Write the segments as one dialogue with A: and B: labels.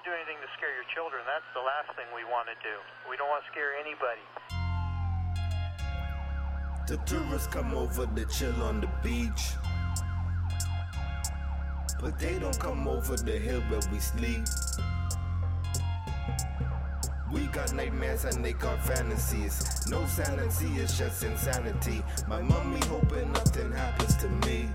A: want to do anything to scare your children. That's the last thing we want to do. We don't want to scare anybody.
B: The tourists come over to chill on the beach. But they don't come over the hill where we sleep. We got nightmares and they got fantasies. No sanity, it's just insanity. My mommy hoping nothing happens to me.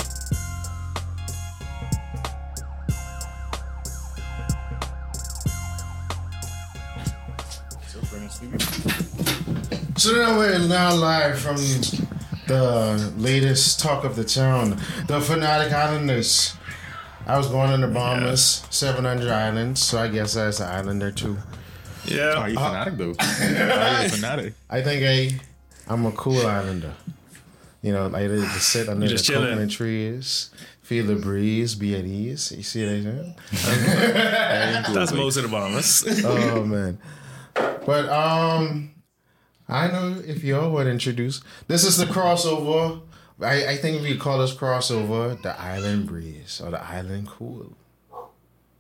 C: So now we're now live from the latest talk of the town, the Fanatic Islanders. I was born in the Bahamas, 700 islands, so I guess that's an islander too. Yeah.
D: Are
E: Yeah.
D: you fanatic though? Are you a fanatic?
C: I think I, I'm a cool islander. You know, like to just sit under the
E: chilling.
C: coconut trees, feel the breeze, be at ease. You see what I'm saying?
E: That's most of the Bahamas.
C: oh man. But um I know if y'all would introduce this is the crossover. I, I think we call this crossover the island breeze or the island cool.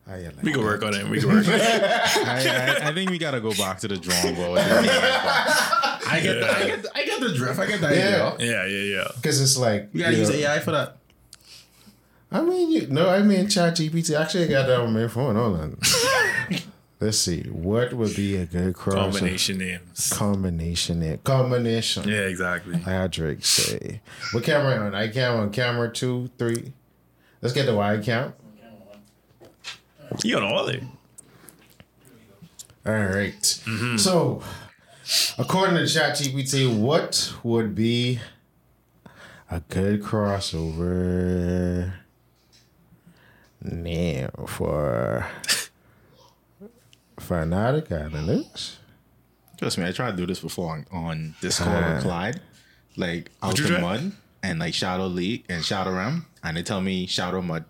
C: How you like
E: we can
C: that?
E: work on it. We can work on it.
D: I, I, I think we gotta go back to the drawing board. I get, the, I get, the, I get the drift. I get the
C: Yeah.
D: idea.
E: Yeah, yeah, yeah.
C: Because it's like
D: We gotta
C: you
D: use
C: know-
D: AI for that.
C: I mean you no, I mean ChatGPT. Actually I got that on my phone. Hold on. Let's see. What would be a good crossover?
E: Combination names.
C: Combination. there. Combination.
E: Yeah, exactly.
C: How Drake say. What camera on? I camera on camera two, three. Let's get the wide count.
E: You on all it.
C: All right. Mm-hmm. So, according to ChatGPT, what would be a good crossover name for Fanatic Islanders?
D: Trust me, I tried to do this before on, on Discord with Clyde. Like out the mud and like Shadow League and Shadow Ram, and they tell me Shadow Mud.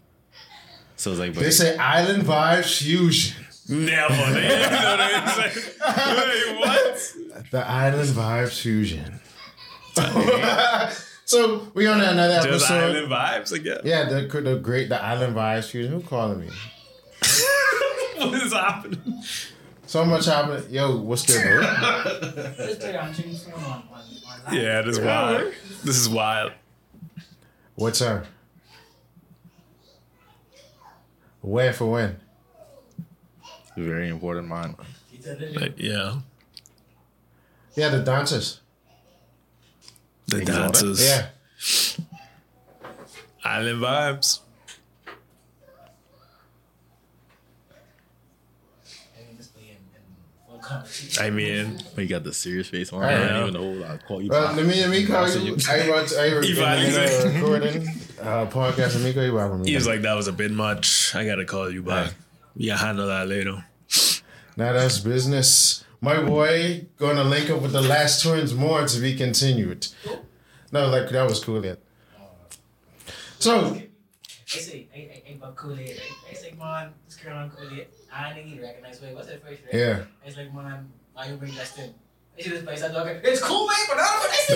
D: So it's like, but
C: They say Island Vibes Fusion.
E: Never. They didn't know that. It's like, Wait, what?
C: The Island Vibes Fusion. so, we on another episode.
E: Just
C: episode.
E: island vibes again.
C: Yeah, the the great the Island Vibes Fusion. Who calling me?
E: What is happening?
C: So much happening. Yo, what's good.
E: Yeah, this is wild. This is wild.
C: What's up? Where for when?
D: very important, man.
F: It's a little-
E: Like, yeah.
C: Yeah, the dancers.
E: The
D: Exotic?
E: dancers.
C: Yeah.
E: Island vibes.
F: having this play in, in full conversation.
E: I mean,
D: We got the serious face on.
C: I
D: I don't even know. I'll call you.
C: Well, let me let me call you. I want I
E: Ivan,
C: in the
E: he's
C: middle of
E: like-
C: recording uh, podcast. Let me call you back.
E: He was like, that was a bit much. I gotta call you back. Yeah, handle that later.
C: now that's business. My boy gonna link up with the last twins more to be continued. No, like that was cool. Yet. So
F: I say, I, I, I, but Kool-Aid. I, I say, man, this girl on Kool-Aid. I didn't even recognize wait, what's that first, right?
C: yeah.
F: I was like, man, why you bring Justin? I see this place, I'm like, it's cool, mate, but I see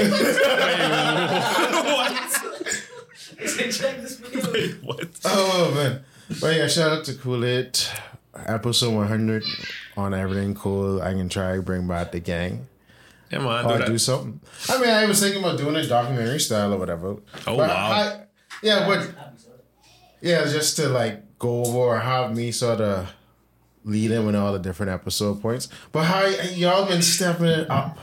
F: I said, check this video.
E: what?
C: Oh man. But yeah, shout out to Cool It. Episode 100 on Erryting Kool. I can try bring back the gang.
E: Yeah, man.
C: or
E: Do
C: do something. I mean, I was thinking about doing a documentary style or whatever.
E: Oh,
C: But
E: wow.
C: I, yeah, but yeah, just to like go over or have me sort of lead in with all the different episode points. But how y'all been stepping it up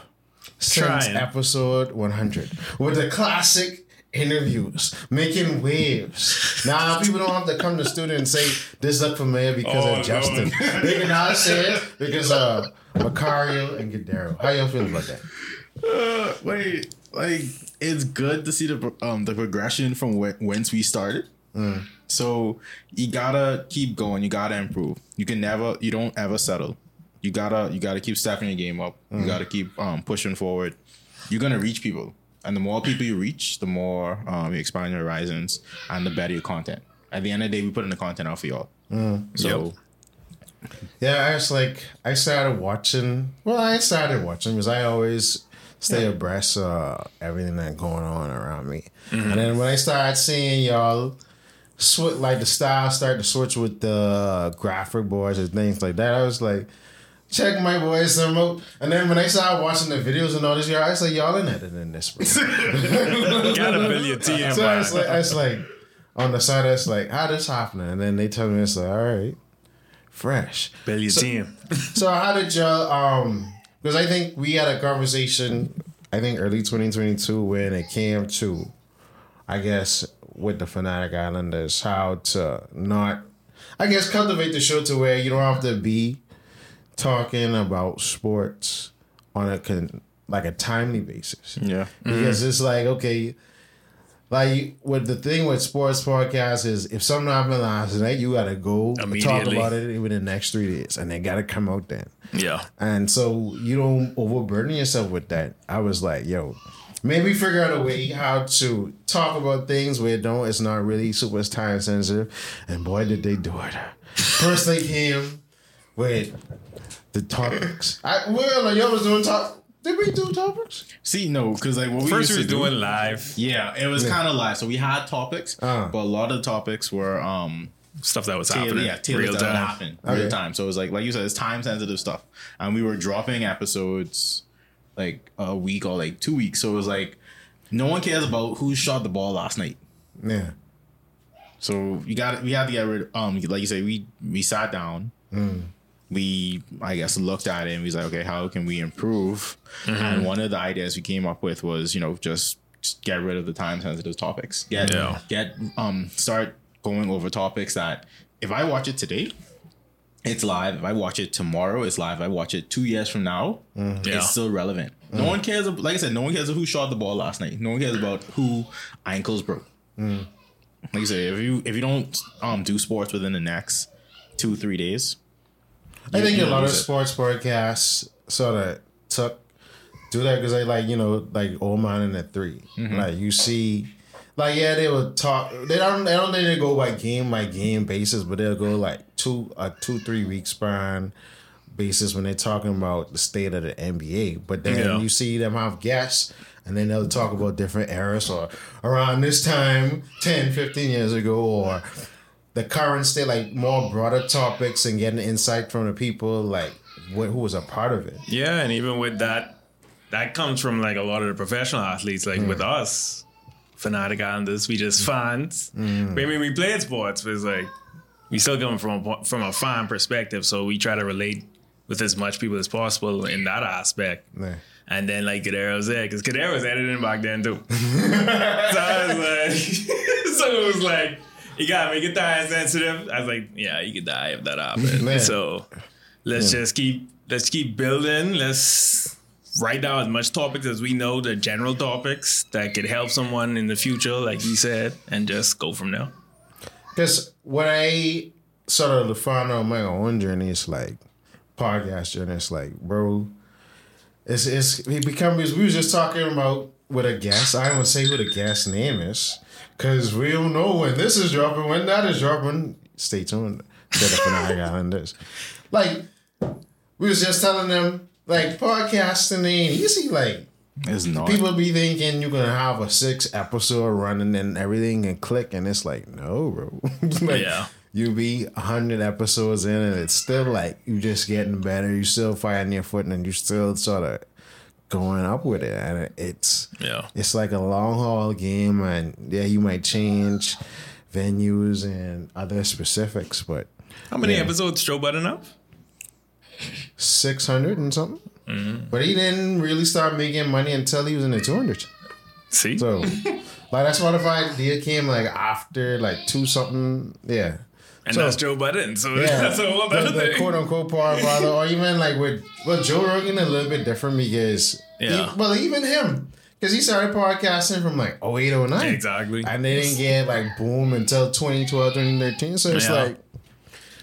C: since
E: Trying.
C: episode 100 with the classic interviews, making waves. Now people don't have to come to the studio and say this look familiar because
E: Oh,
C: of Justin.
E: no.
C: they can now say it because of Macario and Cordero. How y'all feel about that?
D: Uh, wait, like it's good to see the um the progression from when, whence we started. So you gotta keep going. You gotta improve. You can never. You don't ever settle. You gotta. You gotta keep stepping your game up. You gotta keep um pushing forward. You're gonna reach people, and the more people you reach, the more um you expand your horizons, and the better your content. At the end of the day, we put in the content out for y'all. So
C: Yeah, I was like, I started watching. Well, I started watching because I always stay abreast of everything that's going on around me. And then when I started seeing y'all switch like the style started to switch with the graphic boards and things like that. I was like, check my boys some out. And then when I started watching the videos and all this, I was like, y'all in editing in this.
E: Got a billion TM.
C: so I was like, I was like, on the side, it's like, how this happening? And then they tell me it's like, all right, fresh.
E: billion
C: So-
E: TM.
C: So how did y'all um because I think we had a conversation I think early 2022 when it came to I guess with the Fanatic Islanders. How to not I guess cultivate the show to where you don't have to be talking about sports on a con, like a timely basis.
D: Yeah. Mm-hmm.
C: because it's like okay like with the thing with sports podcasts is if something happened last night you gotta go talk about it within the next three days and they gotta come out then.
E: Yeah.
C: and so you don't overburden yourself with that. I was like yo maybe figure out a way how to talk about things where it don't it's not really super time sensitive and boy did they do it first they came with the topics i well like y'all was doing top did we do topics
D: See, no, because like what we
E: First
D: used
E: we
D: to
E: were
D: do,
E: doing live
D: yeah, it was kind of live. So we had topics,
C: Uh.
D: but a lot of the topics were um
E: stuff that was
D: tailored,
E: happening.
D: yeah, tailored
E: real
D: to
E: time.
D: happened
C: Okay.
D: real time. So it was like like you said, it's time sensitive stuff, and we were dropping episodes like a week or like two weeks. So it was like no one cares about who shot the ball last night.
C: yeah
D: So you got we had to get rid. Um, like you said, we we sat down. We I guess looked at it and we was like, okay, how can we improve? And one of the ideas we came up with was, you know, just, just get rid of the time sensitive topics. Get
E: Yeah.
D: get um start going over topics that if I watch it today, it's live. If I watch it tomorrow, it's live. If I watch it two years from now,
E: Yeah.
D: it's still relevant. No one cares. Like I said, no one cares who shot the ball last night. No one cares about who ankles broke. Like I said, if you if you don't um do sports within the next two three days,
C: I think a lot of
D: it.
C: sports podcasts sort of took do that because they like you know like old man in the 3
D: Mm-hmm.
C: Like you see, like yeah, they will talk. They don't. They don't think they go by game by game basis, but they'll go like two a two three week span basis when they're talking about the state of the NBA. But then
E: Yeah.
C: you see them have guests. And then they'll talk about different eras or around this time 10, 15 years ago or the current state, like more broader topics and getting insight from the people, like what, who was a part of it.
E: Yeah, and even with that, that comes from like a lot of the professional athletes. Like hmm. with us, fanatic we just mm. fans. Mm. I mean, we played sports, but it's like we still come from a, from a fan perspective. So we try to relate with as much people as possible in that aspect.
C: Yeah.
E: And then like Cordero was there because Cordero was editing back then too. so I was like, so it was like, you gotta make it time sensitive. I was like, yeah, you could die if that.
C: Man.
E: So let's just keep let's keep building. Let's write down as much topics as we know, the general topics that could help someone in the future, like you said, and just go from there.
C: Because what I sort of found out on my own journey is like podcast journey. It's like, bro, it's it's it becomes. We was just talking about with a guest. I don't say who the guest name is because we don't know when this is dropping, when that is dropping. Stay tuned to the Fanatic Islanders. Like we was just telling them, like podcasting ain't easy. Like
D: it's not.
C: people be thinking you're gonna have a six episode running and everything and click, and it's like, no, bro. like,
E: Yeah.
C: You be a hundred episodes in, and it's still like you just getting better. You still finding your foot, and you still sort of going up with it, and it's
E: Yeah.
C: it's like a long haul game, and yeah, you might change venues and other specifics, but
E: How many
C: Yeah.
E: episodes Joe Budden up?
C: Six hundred and something. Mm-hmm. But he didn't really start making money until he was in the two hundreds.
E: See?
C: So, like that Spotify deal came like after like two something, yeah.
E: and
C: so-
E: that's Joe Budden. So
C: Yeah,
E: that's a whole
C: the,
E: other
C: the
E: thing.
C: quote unquote power father, or even like with well Joe Rogan a little bit different because
E: Yeah.
C: he- well even him because he started podcasting from like 08, 09.
E: Exactly.
C: and they didn't get like boom until 2012, 2013. So it's
E: Yeah.
C: like.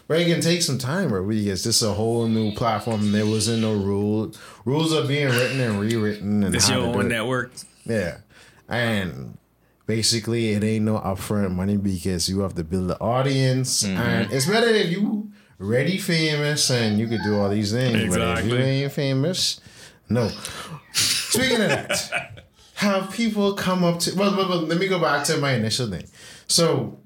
C: But it can take some time. Because this is a whole new platform. There wasn't no rule. Rules are being written and rewritten, and
E: It's your own network.
C: Yeah. And basically it ain't no upfront money because you have to build the audience. Mm-hmm. And it's better if you ready famous and you could do all these things. But if you ain't famous, no. Speaking of that, have people come up to well, well, well, let me go back to my initial thing. So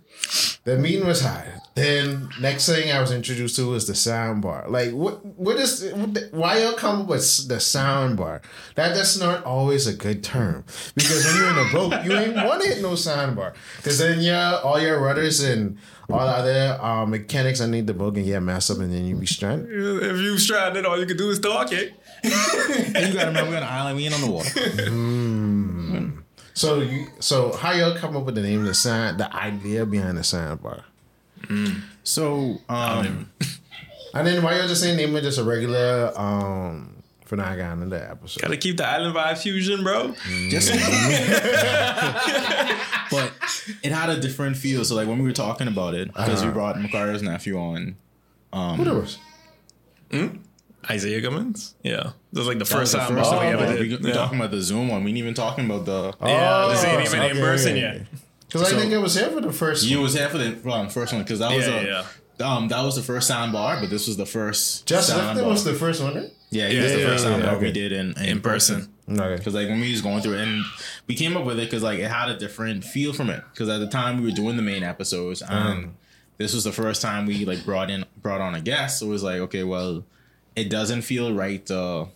C: the meeting was high. Then next thing I was introduced to was the sound bar. Like what? What is? Why y'all come up with the sound bar? That that's not always a good term because when you're in a boat, you ain't want to hit no sound bar because then yeah, all your rudders and all the other uh, mechanics underneath the boat can get messed up and then you be stranded.
E: If you stranded, all you can do is talk it.
D: And you gotta remember we're on an island, we ain't on the water.
C: So you, so how y'all come up with the name of the sign, the idea behind the sign bar? Mm.
D: So um
C: And then why y'all just saying name it just a regular um for not getting in the episode?
E: Gotta keep the island vibe fusion, bro. Mm.
D: just but it had a different feel. So like when we were talking about it, because we uh-huh. brought Macario's nephew on.
C: Um, Who that was? Hmm?
E: Isaiah Cummins. Yeah, that was like the
D: That
E: first
D: the
E: time
D: first
E: we
D: time
E: ever did.
D: we, are
E: yeah.
D: talking about the Zoom one. We ain't even talking about the.
E: Yeah, this ain't even in person yet.
C: Because
D: So-
C: I think it was here for the first.
D: You
C: one.
D: was here for the um, first one because that was
E: Yeah,
D: a,
E: yeah.
D: um that was the first sound bar, but this was the first
C: Just
D: bar.
C: was the first one, right?
D: yeah,
E: Yeah,
D: was the first sound
C: yeah,
D: bar we
C: okay.
D: did in
E: in person.
C: Okay.
D: Because like when we was going through it, and we came up with it because like it had a different feel from it. Because at the time we were doing the main episodes, and this was the first time we like brought in brought on a guest. So it was like, okay, well, it doesn't feel right to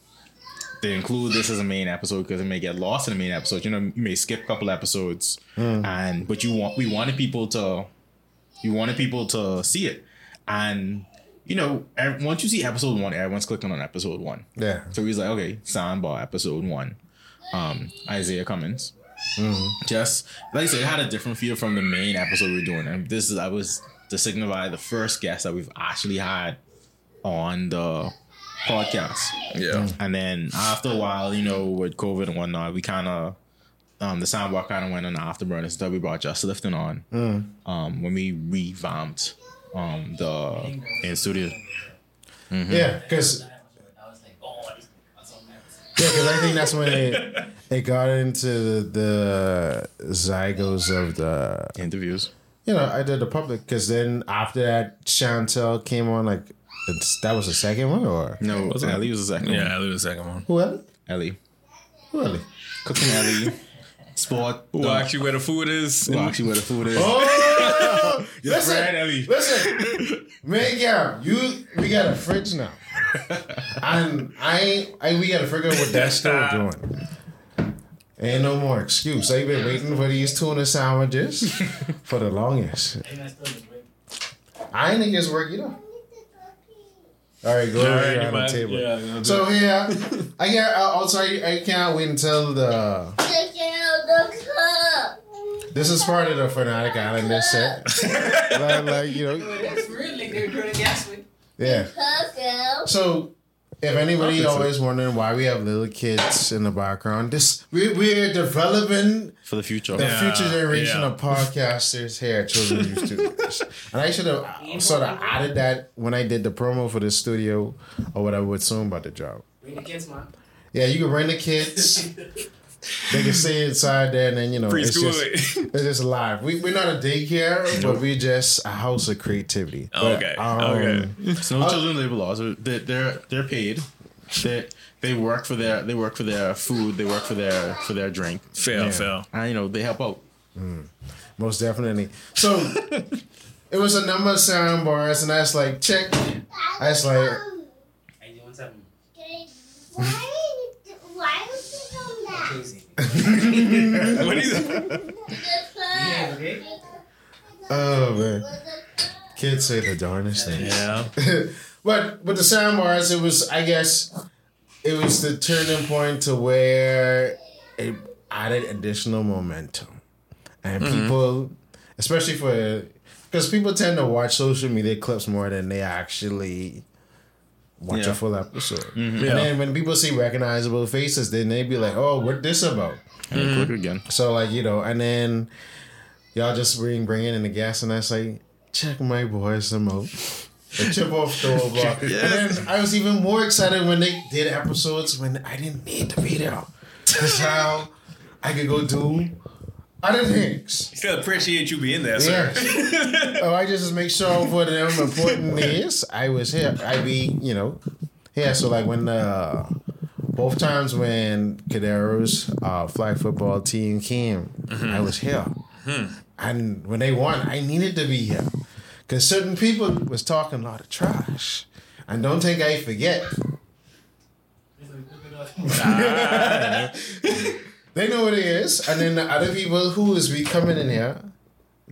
D: to include this as a main episode because it may get lost in the main episode. You know, you may skip a couple episodes, and but you want we wanted people to you wanted people to see it, and you know, once you see episode one, everyone's clicking on episode one.
C: Yeah.
D: So he's like, okay, soundbar episode one. Um, Isaiah Cummins. Just like I said, it had a different feel from the main episode we were doing. And this is I was to signify the first guest that we've actually had on the podcast.
E: Yeah.
D: And then after a while, you know, with COVID and whatnot, we kind of um, the soundbar kind of went on the afterburner. So we brought Just Lifting on um, when we revamped um, the in studio.
C: Yeah, because
F: I was like, oh, this that's on that.
C: yeah, because I think that's when it it got into the, the zygos of the
D: Interviews.
C: You know I did the public because then after that Chantel came on like it's, that was the second one or
D: No,
E: Was it?
D: Ellie was the second
E: Yeah,
D: one.
E: I lose the second one.
C: who Ellie?
D: Ellie.
C: Who Ellie?
D: Cooking Ellie. Sport.
E: Who
D: uh,
E: actually where the food is?
D: who actually where the food is.
C: Oh,
D: Your
C: listen,
D: friend Ellie.
C: listen, man, yeah, you we got a fridge now, and I, I we got to figure out what that's still doing. Ain't no more excuse. I've been waiting for these tuna sandwiches for the longest.
F: I think that's still the break.
C: I ain't think it's work either. All right, go
E: All
C: ahead
E: right,
C: around the table.
E: Yeah, yeah, do
C: So yeah, I can't. uh, Also, I, I can't wait until the. This is part of the Fanatic Island set. like, like you know,
F: That's real, like they're doing a gas with.
C: yeah. So, if anybody always wondering why we have little kids in the background, this we we're developing
D: For the future.
C: the
E: Yeah,
C: future generation
E: yeah.
C: of podcasters here at Children Youth Studios. And I should have uh, sort of added that when I did the promo for the studio or whatever with soon about the job.
F: Bring the kids, man.
C: Yeah, you can bring the kids. They can stay inside there, and then you know it's
E: Preschool.
C: just, it's just live. We we're not a daycare, but we're just a house of creativity. But,
E: Okay,
C: um,
E: okay.
D: It's no children labor laws. They're, they're they're paid. They they work for their they work for their food. They work for their for their drink.
E: Fail,
C: Yeah.
E: fail.
D: And you know they help out.
C: Most definitely. So it was a number of sound bars, and that's like check. That's like
F: Hey, you want something?
G: Crazy.
E: What is it?
F: Yeah, okay.
C: oh man, kids say the darnest things.
E: Yeah.
C: but with the sound bars, it was I guess it was the turning point to where it added additional momentum, and mm-hmm. people, especially for because people tend to watch social media clips more than they actually watch
D: Yeah.
C: a full episode. Mm-hmm. And
E: Yeah.
C: then when people see recognizable faces, then they be like, "Oh, what this about?"
D: And click mm-hmm. again.
C: So like you know, and then y'all just bring bringing in the gas, and I say, check my boys some out. The chip off the block. And then I was even more excited when they did episodes when I didn't need the video. That's how I could go do other things.
E: I still appreciate you being there, sir.
C: Yeah. oh, I just make sure for them important is I was here. I be, you know, yeah. So like when uh both times when Cordero's uh flag football team came, I was here. And when they won, I needed to be here. Because certain people was talking a lot of trash. And don't think I forget. They know what it is. And then the other people who is be coming in here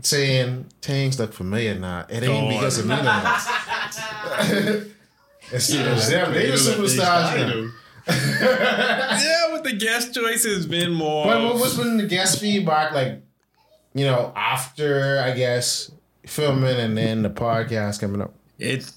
C: saying things look familiar now. It ain't because of me no more. it's, it's them. They the superstars
E: yeah, with the guest choice has been more.
C: But what was been the guest feedback like? You know, after I guess filming and then the podcast coming up.
E: it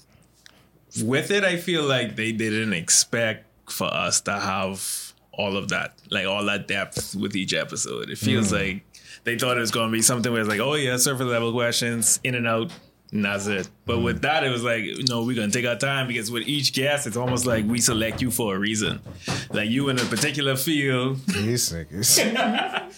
E: with it i feel like they didn't expect for us to have all of that like all that depth with each episode it feels hmm. like they thought it was going to be something where it's like oh yeah surface level questions in and out and that's it but hmm. with that it was like no we're going to take our time because with each guest it's almost like we select you for a reason like you in a particular field
C: These niggas.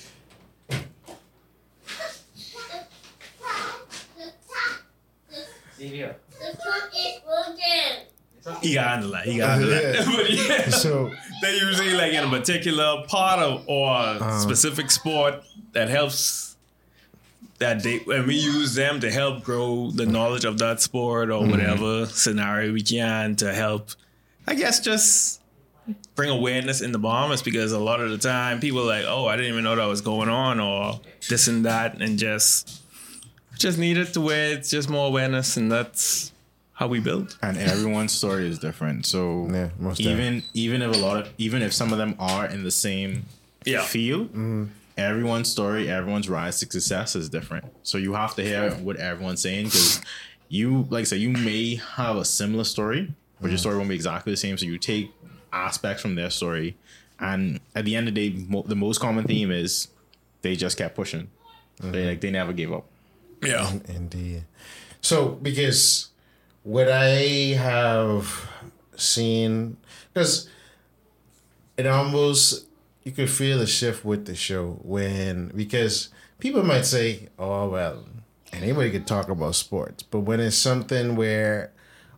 F: Xavier.
G: The truck is broken.
E: he got handle that he got handle that
C: Yeah.
E: but yeah
C: So
E: they usually like in a particular part of or
C: Uh-huh.
E: specific sport that helps that they and we use them to help grow the knowledge of that sport
C: Mm-hmm.
E: or whatever scenario we can to help I guess just bring awareness in the bombers because a lot of the time people are like oh I didn't even know that was going on or this and that and just just need it to where it's just more awareness and that's how we build
D: and everyone's story is different. So
C: Yeah, most
D: even even if a lot of even if some of them are in the same
E: Yeah.
D: field,
C: Mm-hmm.
D: everyone's story, everyone's rise to success is different. So you have to hear what everyone's saying because you like I said, you may have a similar story, but your story won't be exactly the same. So you take aspects from their story, and at the end of the day, mo- the most common theme is they just kept pushing. They like they never gave up.
E: yeah
C: Indeed. So because what I have seen, because it almost you could feel the shift with the show when because people might say, "Oh well, anybody could talk about sports," but when it's something where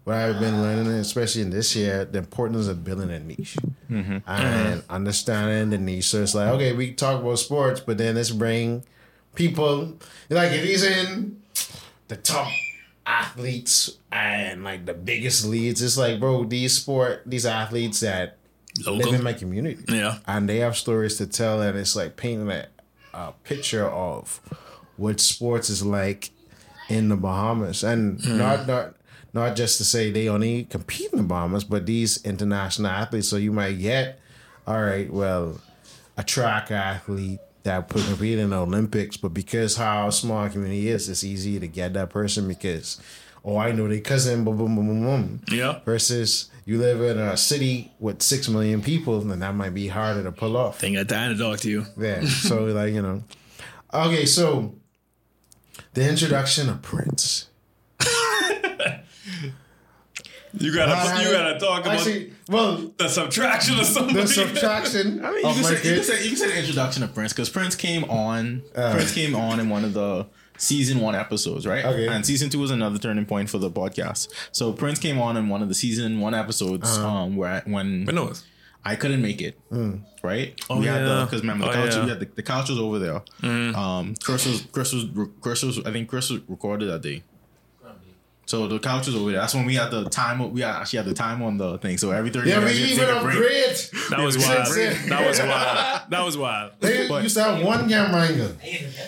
C: what I've been learning, especially in this year, the importance of building a niche mm-hmm. and understanding the niche. So it's like, okay, we talk about sports, but then let's bring people like it is in the top athletes and like the biggest leads. It's like, bro, these sport, these athletes that live in my community.
E: Yeah.
C: And they have stories to tell, and it's like painting a, a picture of what sports is like in the Bahamas. And hmm. not not not just to say they only compete in the Bahamas, but these international athletes. So you might get, all right, well, a track athlete that could compete in the Olympics, but because how small our community is, it's easy to get that person because, oh, I know their cousin, boom, boom, boom, boom, boom.
E: Yeah.
C: Versus you live in a city with six million people, and that might be harder to pull off.
E: Ain't got time to talk to you.
C: Yeah. So like you know, okay. So the introduction of Prince.
E: You gotta you gotta talk about
C: Actually, well,
E: the subtraction of somebody.
C: the subtraction
D: I mean, you can, say, you, can say, you can say the introduction of Prince because Prince came on.
C: Uh.
D: Prince came on in one of the season one episodes, right?
C: Okay.
D: And season two was another turning point for the podcast. So Prince came on in one of the season one episodes
C: Uh-huh.
D: um, where I, when
E: But no,
D: I couldn't make it, right?
E: Oh,
D: we had the
E: yeah.
D: because remember the
E: Oh,
D: couch,
E: yeah.
D: We had the, the couch was over there. Um, Chris was Chris was Chris was I think Chris was recorded that day. So the couch was over there. That's when we had the time. We actually had the time on the thing. So every thirty
C: Yeah, we even
D: take a break.
C: upgrade.
E: that was
C: Yeah,
E: wild. That was wild. That was wild.
C: They
D: But-
C: used to have one camera angle.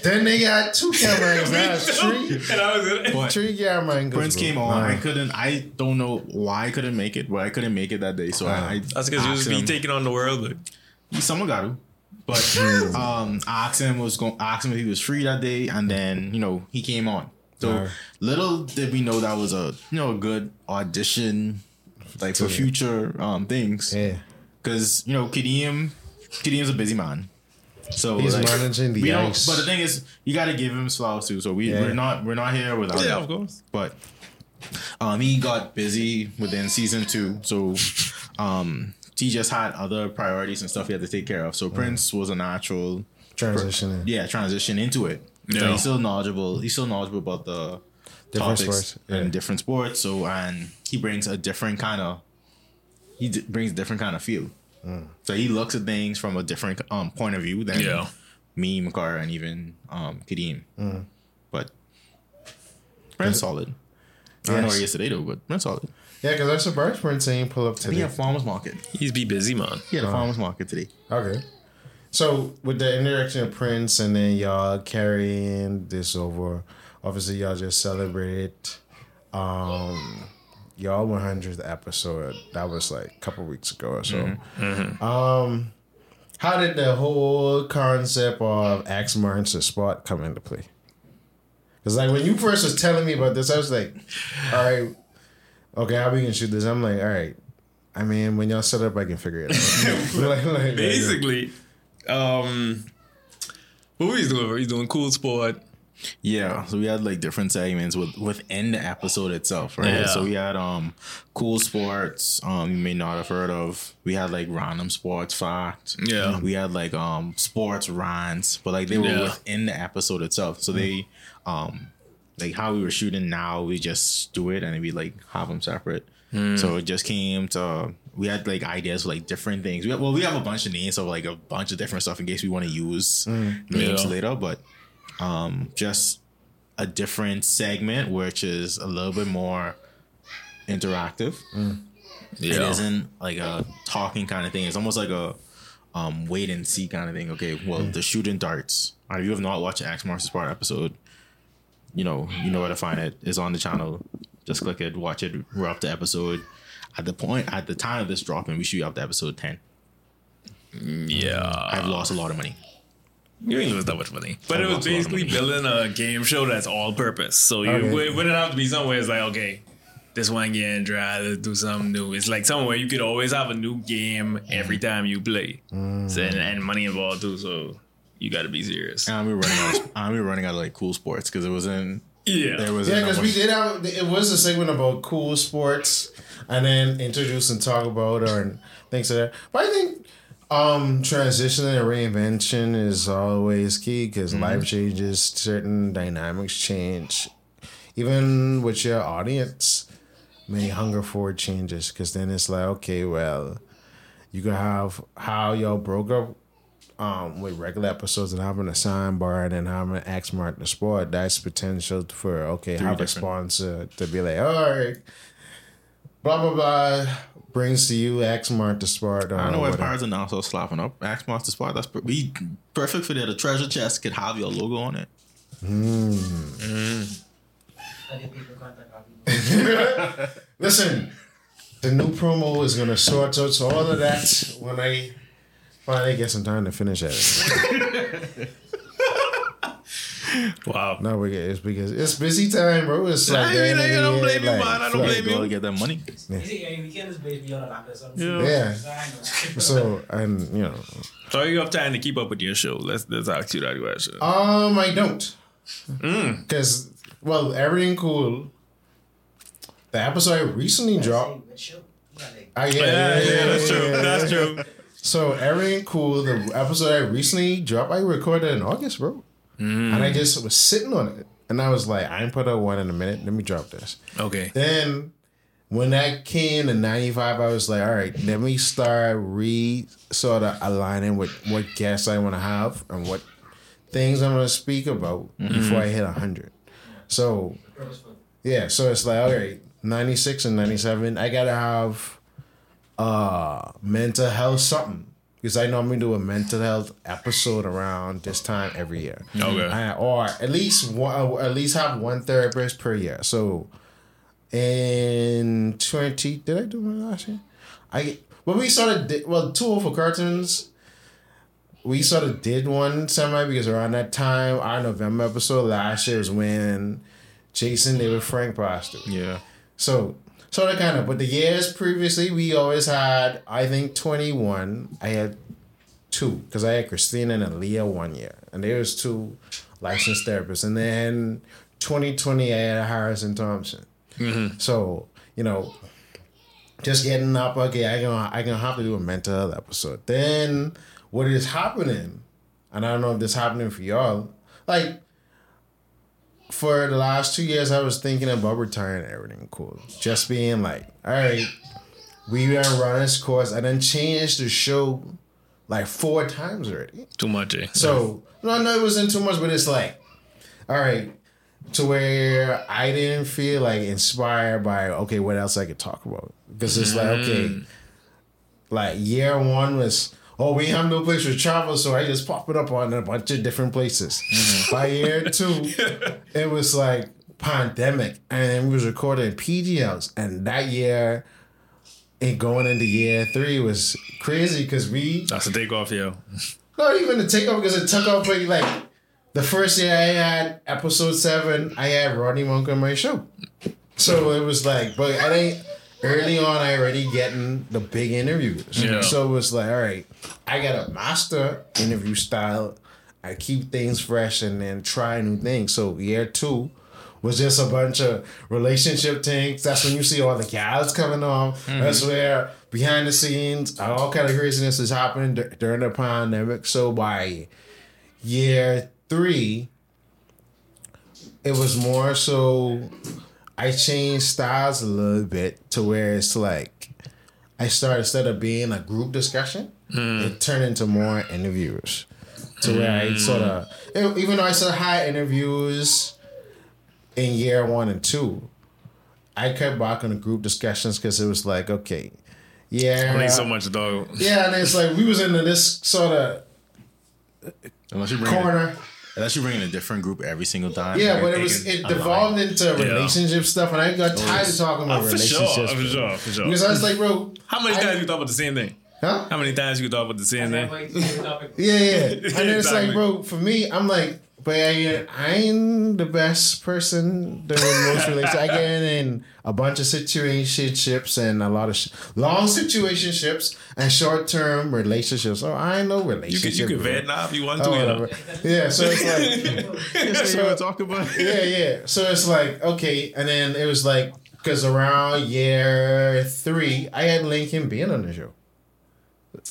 C: Then they got two camera angles. Now it's three.
E: And I was it.
D: But
C: Three camera angles.
D: Prince
C: bro.
D: came on.
C: Nah.
D: I couldn't. I don't know why I couldn't make it, but I couldn't make it that day. So I, I
E: That's because you
D: asked
E: just be taking on the world. But
D: He- Someone got to. But um, I asked him was going asked him if he was free that day, and then you know he came on. So
C: Alright.
D: little did we know that was a you know a good audition, like for future um things.
C: Yeah.
D: Because you know Kadeem, Kadeem's a busy man. So
C: He's
D: like,
C: managing the
D: we don't-
C: ice.
D: But the thing is, you got to give him his flowers too. So we
C: Yeah.
D: we're not we're not here without
E: yeah,
D: him.
E: of course.
D: But um, he got busy within season two, so um, he just had other priorities and stuff he had to take care of. So Prince was a natural,
C: Transitioning.
D: yeah, transition into it. So
E: Yeah.
D: he's still knowledgeable. He's still knowledgeable about the
C: Different
D: topics
C: sports, yeah.
D: and different sports. So and he brings a different kind of he d- brings a different kind of feel.
C: Mm.
D: So he looks at things from a different um point of view than
E: Yeah.
D: me, Makar, and even um Kadeem.
C: Mm.
D: Brent's solid. I don't know
C: Yes.
D: where yesterday though, but Brent's solid.
C: Yeah, because I'm surprised Prince ain't pull up
D: I think he
C: today.
D: had farmers market.
E: He's be busy, man.
D: He had a farmers market today.
C: Okay. So with the interaction of Prince and then y'all carrying this over, obviously y'all just celebrated um y'all 100th episode. That was like a couple weeks ago or so. Um, how did the whole concept of Axe Martin's spot come into play? Because like when you first was telling me about this, I was like, all right, okay, how we can shoot this? I'm like, all right. I mean, when y'all set up, I can figure it out. Like- like- like-
E: Basically, um, what were he's doing? He's doing cool sport.
D: Yeah, so we had like different segments with within the episode itself, right?
E: Yeah.
D: So we had um cool sports, um you may not have heard of. We had like random sports fact.
E: Yeah.
D: We had like um sports rants, but like they were
E: Yeah.
D: within the episode itself. So they um like how we were shooting now, we just do it and we like have them separate. So it just came to we had like ideas for like different things. We have, well, we have a bunch of names of like a bunch of different stuff in case we want to use names
E: Yeah.
D: later, but um, just a different segment, which is a little bit more interactive. It
E: Yeah.
D: isn't like a talking kind of thing. It's almost like a um, wait and see kind of thing. Okay, well, the shooting darts. If you have not watched Axe Marks Part episode, you know you know where to find it. It's on the channel. Just click it, watch it. We're up to episode. At the point, at the time of this dropping, we should be up to episode ten.
E: Yeah.
D: I've lost a lot of money.
E: You ain't lose that much money. But
D: I
E: it was
D: lost a
E: basically building a game show that's all purpose. So you
C: Okay.
E: it wouldn't have to be somewhere it's like, okay, this one getting dry, let's do something new. It's like somewhere you could always have a new game every mm. time you play. Mm. So, and, and money involved too, so you gotta be serious.
D: And we were running out. Of, and we were running out of like cool sports because it wasn't.
E: Yeah.
D: There was
C: Yeah, because we did have it was a segment about cool sports, and then introduce and talk about or things like that. But I think um transitioning and reinvention is always key because life changes, certain dynamics change, even with your audience. May hunger for changes because then it's like okay, well, you can have how y'all broke up um, with regular episodes and having a sidebar and then having an Axe Martin sport, that's potential for okay, have a sponsor to be like, all right, blah blah blah, brings to you Axe the sport.
D: I don't know why
C: whatever.
D: Pirates are now so slapping up. Axe the Spot. That's per- be perfect for that. The treasure chest could have your logo on it.
F: Study people contact our people.
C: Listen, the new promo is gonna sort out all of that when I finally get some time to finish it.
E: wow.
C: No, we get it's because it's busy time, bro. It's like
E: I mean, I don't
C: year,
E: blame you, man. I don't blame you.
D: Go to get that money.
F: You see, I mean, we can't just base beyond a locker or something.
E: Yeah.
C: Yeah.
F: So I know.
C: And you know,
E: So you have time to keep up with your show. Let's let's ask you that question.
C: Um, I don't.
E: Mm.
C: Because, well, Erryting Kool. The episode I recently dropped.
F: Say, show. You got
C: I, yeah,
E: yeah, yeah, that's true. That's true.
C: So, Erryting Kool. The episode I recently dropped, I recorded in August, bro.
E: Mm.
C: And I just was sitting on it. And I was like, I ain't put out one in a minute. Let me drop this.
E: Okay.
C: Then, when that came to 95, I was like, all right, let me start re sort of aligning with what guests I want to have and what things I'm going to speak about before I hit 100. So, yeah, so it's like, all right, 96 and 97, I got to have uh mental health something. Because I normally do a mental health episode around this time every year.
E: Okay.
C: Or at least one, at least have one therapist per year. So in twenty, did I do one last year? I when we started did well two for cartoons. We sort of did one semi because around that time, our November episode last year was when Jason David Frank passed away.
D: Yeah.
C: So, sort of kind of, but the years previously, we always had, I think, 21. I had two, because I had Christina and Aaliyah one year. And there was two licensed therapists. And then 2020, I had Harrison Thompson. Mm-hmm. So, you know, just getting up, okay, I can I can have to do a mental health episode. Then what is happening, and I don't know if this happening for y'all, like for the last two years, I was thinking about retiring and Erryting Kool. Just being like, all right, we are running this course. I done changed the show like four times already.
E: Too much, eh?
C: So no, I know it wasn't too much, but it's like, all right, to where I didn't feel like inspired by okay, what else I could talk about because it's like okay, like year one was. Oh, we have no place to travel, so I just pop it up on a bunch of different places. Mm-hmm. By year two, it was like pandemic, and we was recording PGLs, and that year, and going into year three was crazy because we
E: That's a takeoff, yo.
C: not even the takeoff because it took off like, like the first year I had episode seven, I had Rodney Monk on my show. So it was like, but I think early on I already getting the big interviews.
E: Yeah.
C: So it was like, all right, I got a master interview style. I keep things fresh and then try new things. So year two was just a bunch of relationship things. That's when you see all the gals coming on. Mm-hmm. That's where behind the scenes, all kind of craziness is happening dur- during the pandemic. So by year three, it was more so I changed styles a little bit to where it's like I started instead of being a group discussion, mm. it turned into more interviews. To where I mm. sort of, even though I still had interviews in year one and two, I kept back on the group discussions because it was like, okay, yeah,
E: Only so much, dog.
C: yeah, and it's like we was into this sort of
D: Unless you bring
C: corner.
D: Unless you bring in a different group every single time.
C: Yeah, but it was it
D: a line.
C: devolved into relationship stuff, and I got tired of talking about
E: Oh, for sure,
C: relationships.
E: for sure, for sure.
C: Because I was like, bro,
E: How many
C: I-
E: times you thought about the same thing?
C: huh?
E: How many times you thought about the same thing?
C: Yeah, yeah. And then it's like, bro, for me, I'm like, but I, I ain't the best person during most relationships. I get in a bunch of situationships and a lot of sh- long situationships and short term relationships. Oh, I ain't no
E: You could
C: relationship.
E: you could
C: bro.
E: vet now if you want to.
C: Oh,
E: you know?
C: Yeah, so it's like
D: So you were talking about
C: yeah, yeah. So it's like okay, and then it was like because around year three, I had Lincoln being on the show,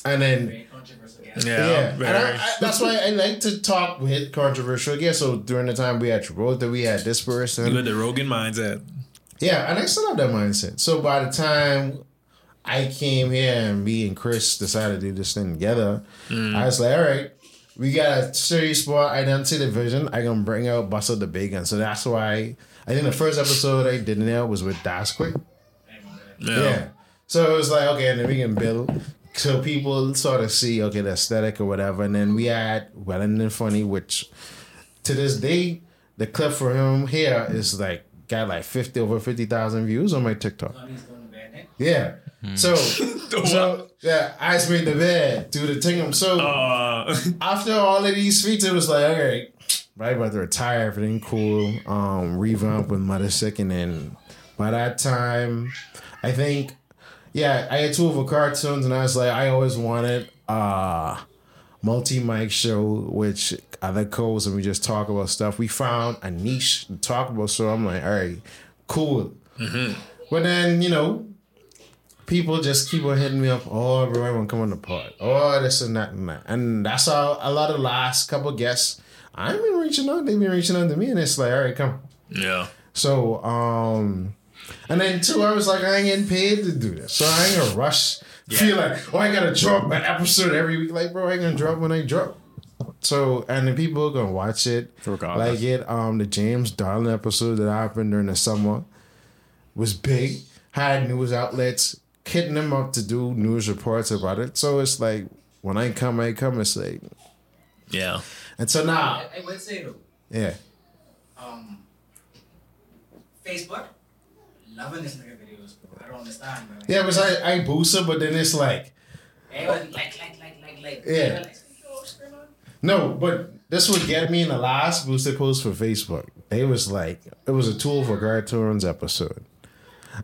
C: and then
E: Yeah,
C: yeah, and. I, I, that's why I like to talk with controversial. Yeah, so during the time we had Travolta, we had this
E: you
C: person.
E: got the Rogan mindset.
C: Yeah, and I still have that mindset. So by the time I came here and me and Chris decided to do this thing together, mm. I was like, all right, we got a serious sport. I done see the vision. I gonna bring out Buster the Big Gun. So that's why I think the first episode I did now was with Das Quick.
E: Yeah.
C: Yeah. So it was like, okay, and then we can build. So people sort of see, okay, the aesthetic or whatever. And then we had Wellington Funny, which to this day, the clip for him here is like, got like 50, over 50,000 views on my TikTok. Yeah. So, so yeah, I just made the bed, do the thing. So
E: Uh,
C: after all of these feats, it was like, all right, right about to retire, Erryting Kool. Um, revamp with Mother Sick, and then by that time, I think, yeah, I had two of her cartoons, and I was like, I always wanted uh multi mic show, which other codes, and we just talk about stuff. We found a niche to talk about, so I'm like, all right, cool. But then you know, people just keep on hitting me up. Oh, bro, I want to come on the pod. Oh, this and that and that. And that's how a lot of the last couple guests I've been reaching out. They've been reaching out to me, and it's like, all right, come.
E: yeah.
C: So, um, and then two, I was like, I ain't getting paid to do this, so I ain't gonna rush. Feel like, oh, I gotta drop an episode every week. Like, bro, I ain't gonna drop when I drop. So, and the people are gonna watch it,
D: Regardless.
C: like it. Um, the James Darling episode that happened during the summer was big. Had news outlets hitting them up to do news reports about it. So it's like when I come, I come. It's like,
E: Yeah.
C: and so now,
F: I, I would say though,
C: yeah,
F: um, Facebook, loving this nigga videos, bro. I don't understand, bro.
C: yeah. Because I I boost it, but then it's like.
F: Like, like, like, like, like.
C: Yeah.
F: Like, yo, what's going on?
C: No, but this would get me in the last boosted post for Facebook. They was like, it was a tool for cartoons episode.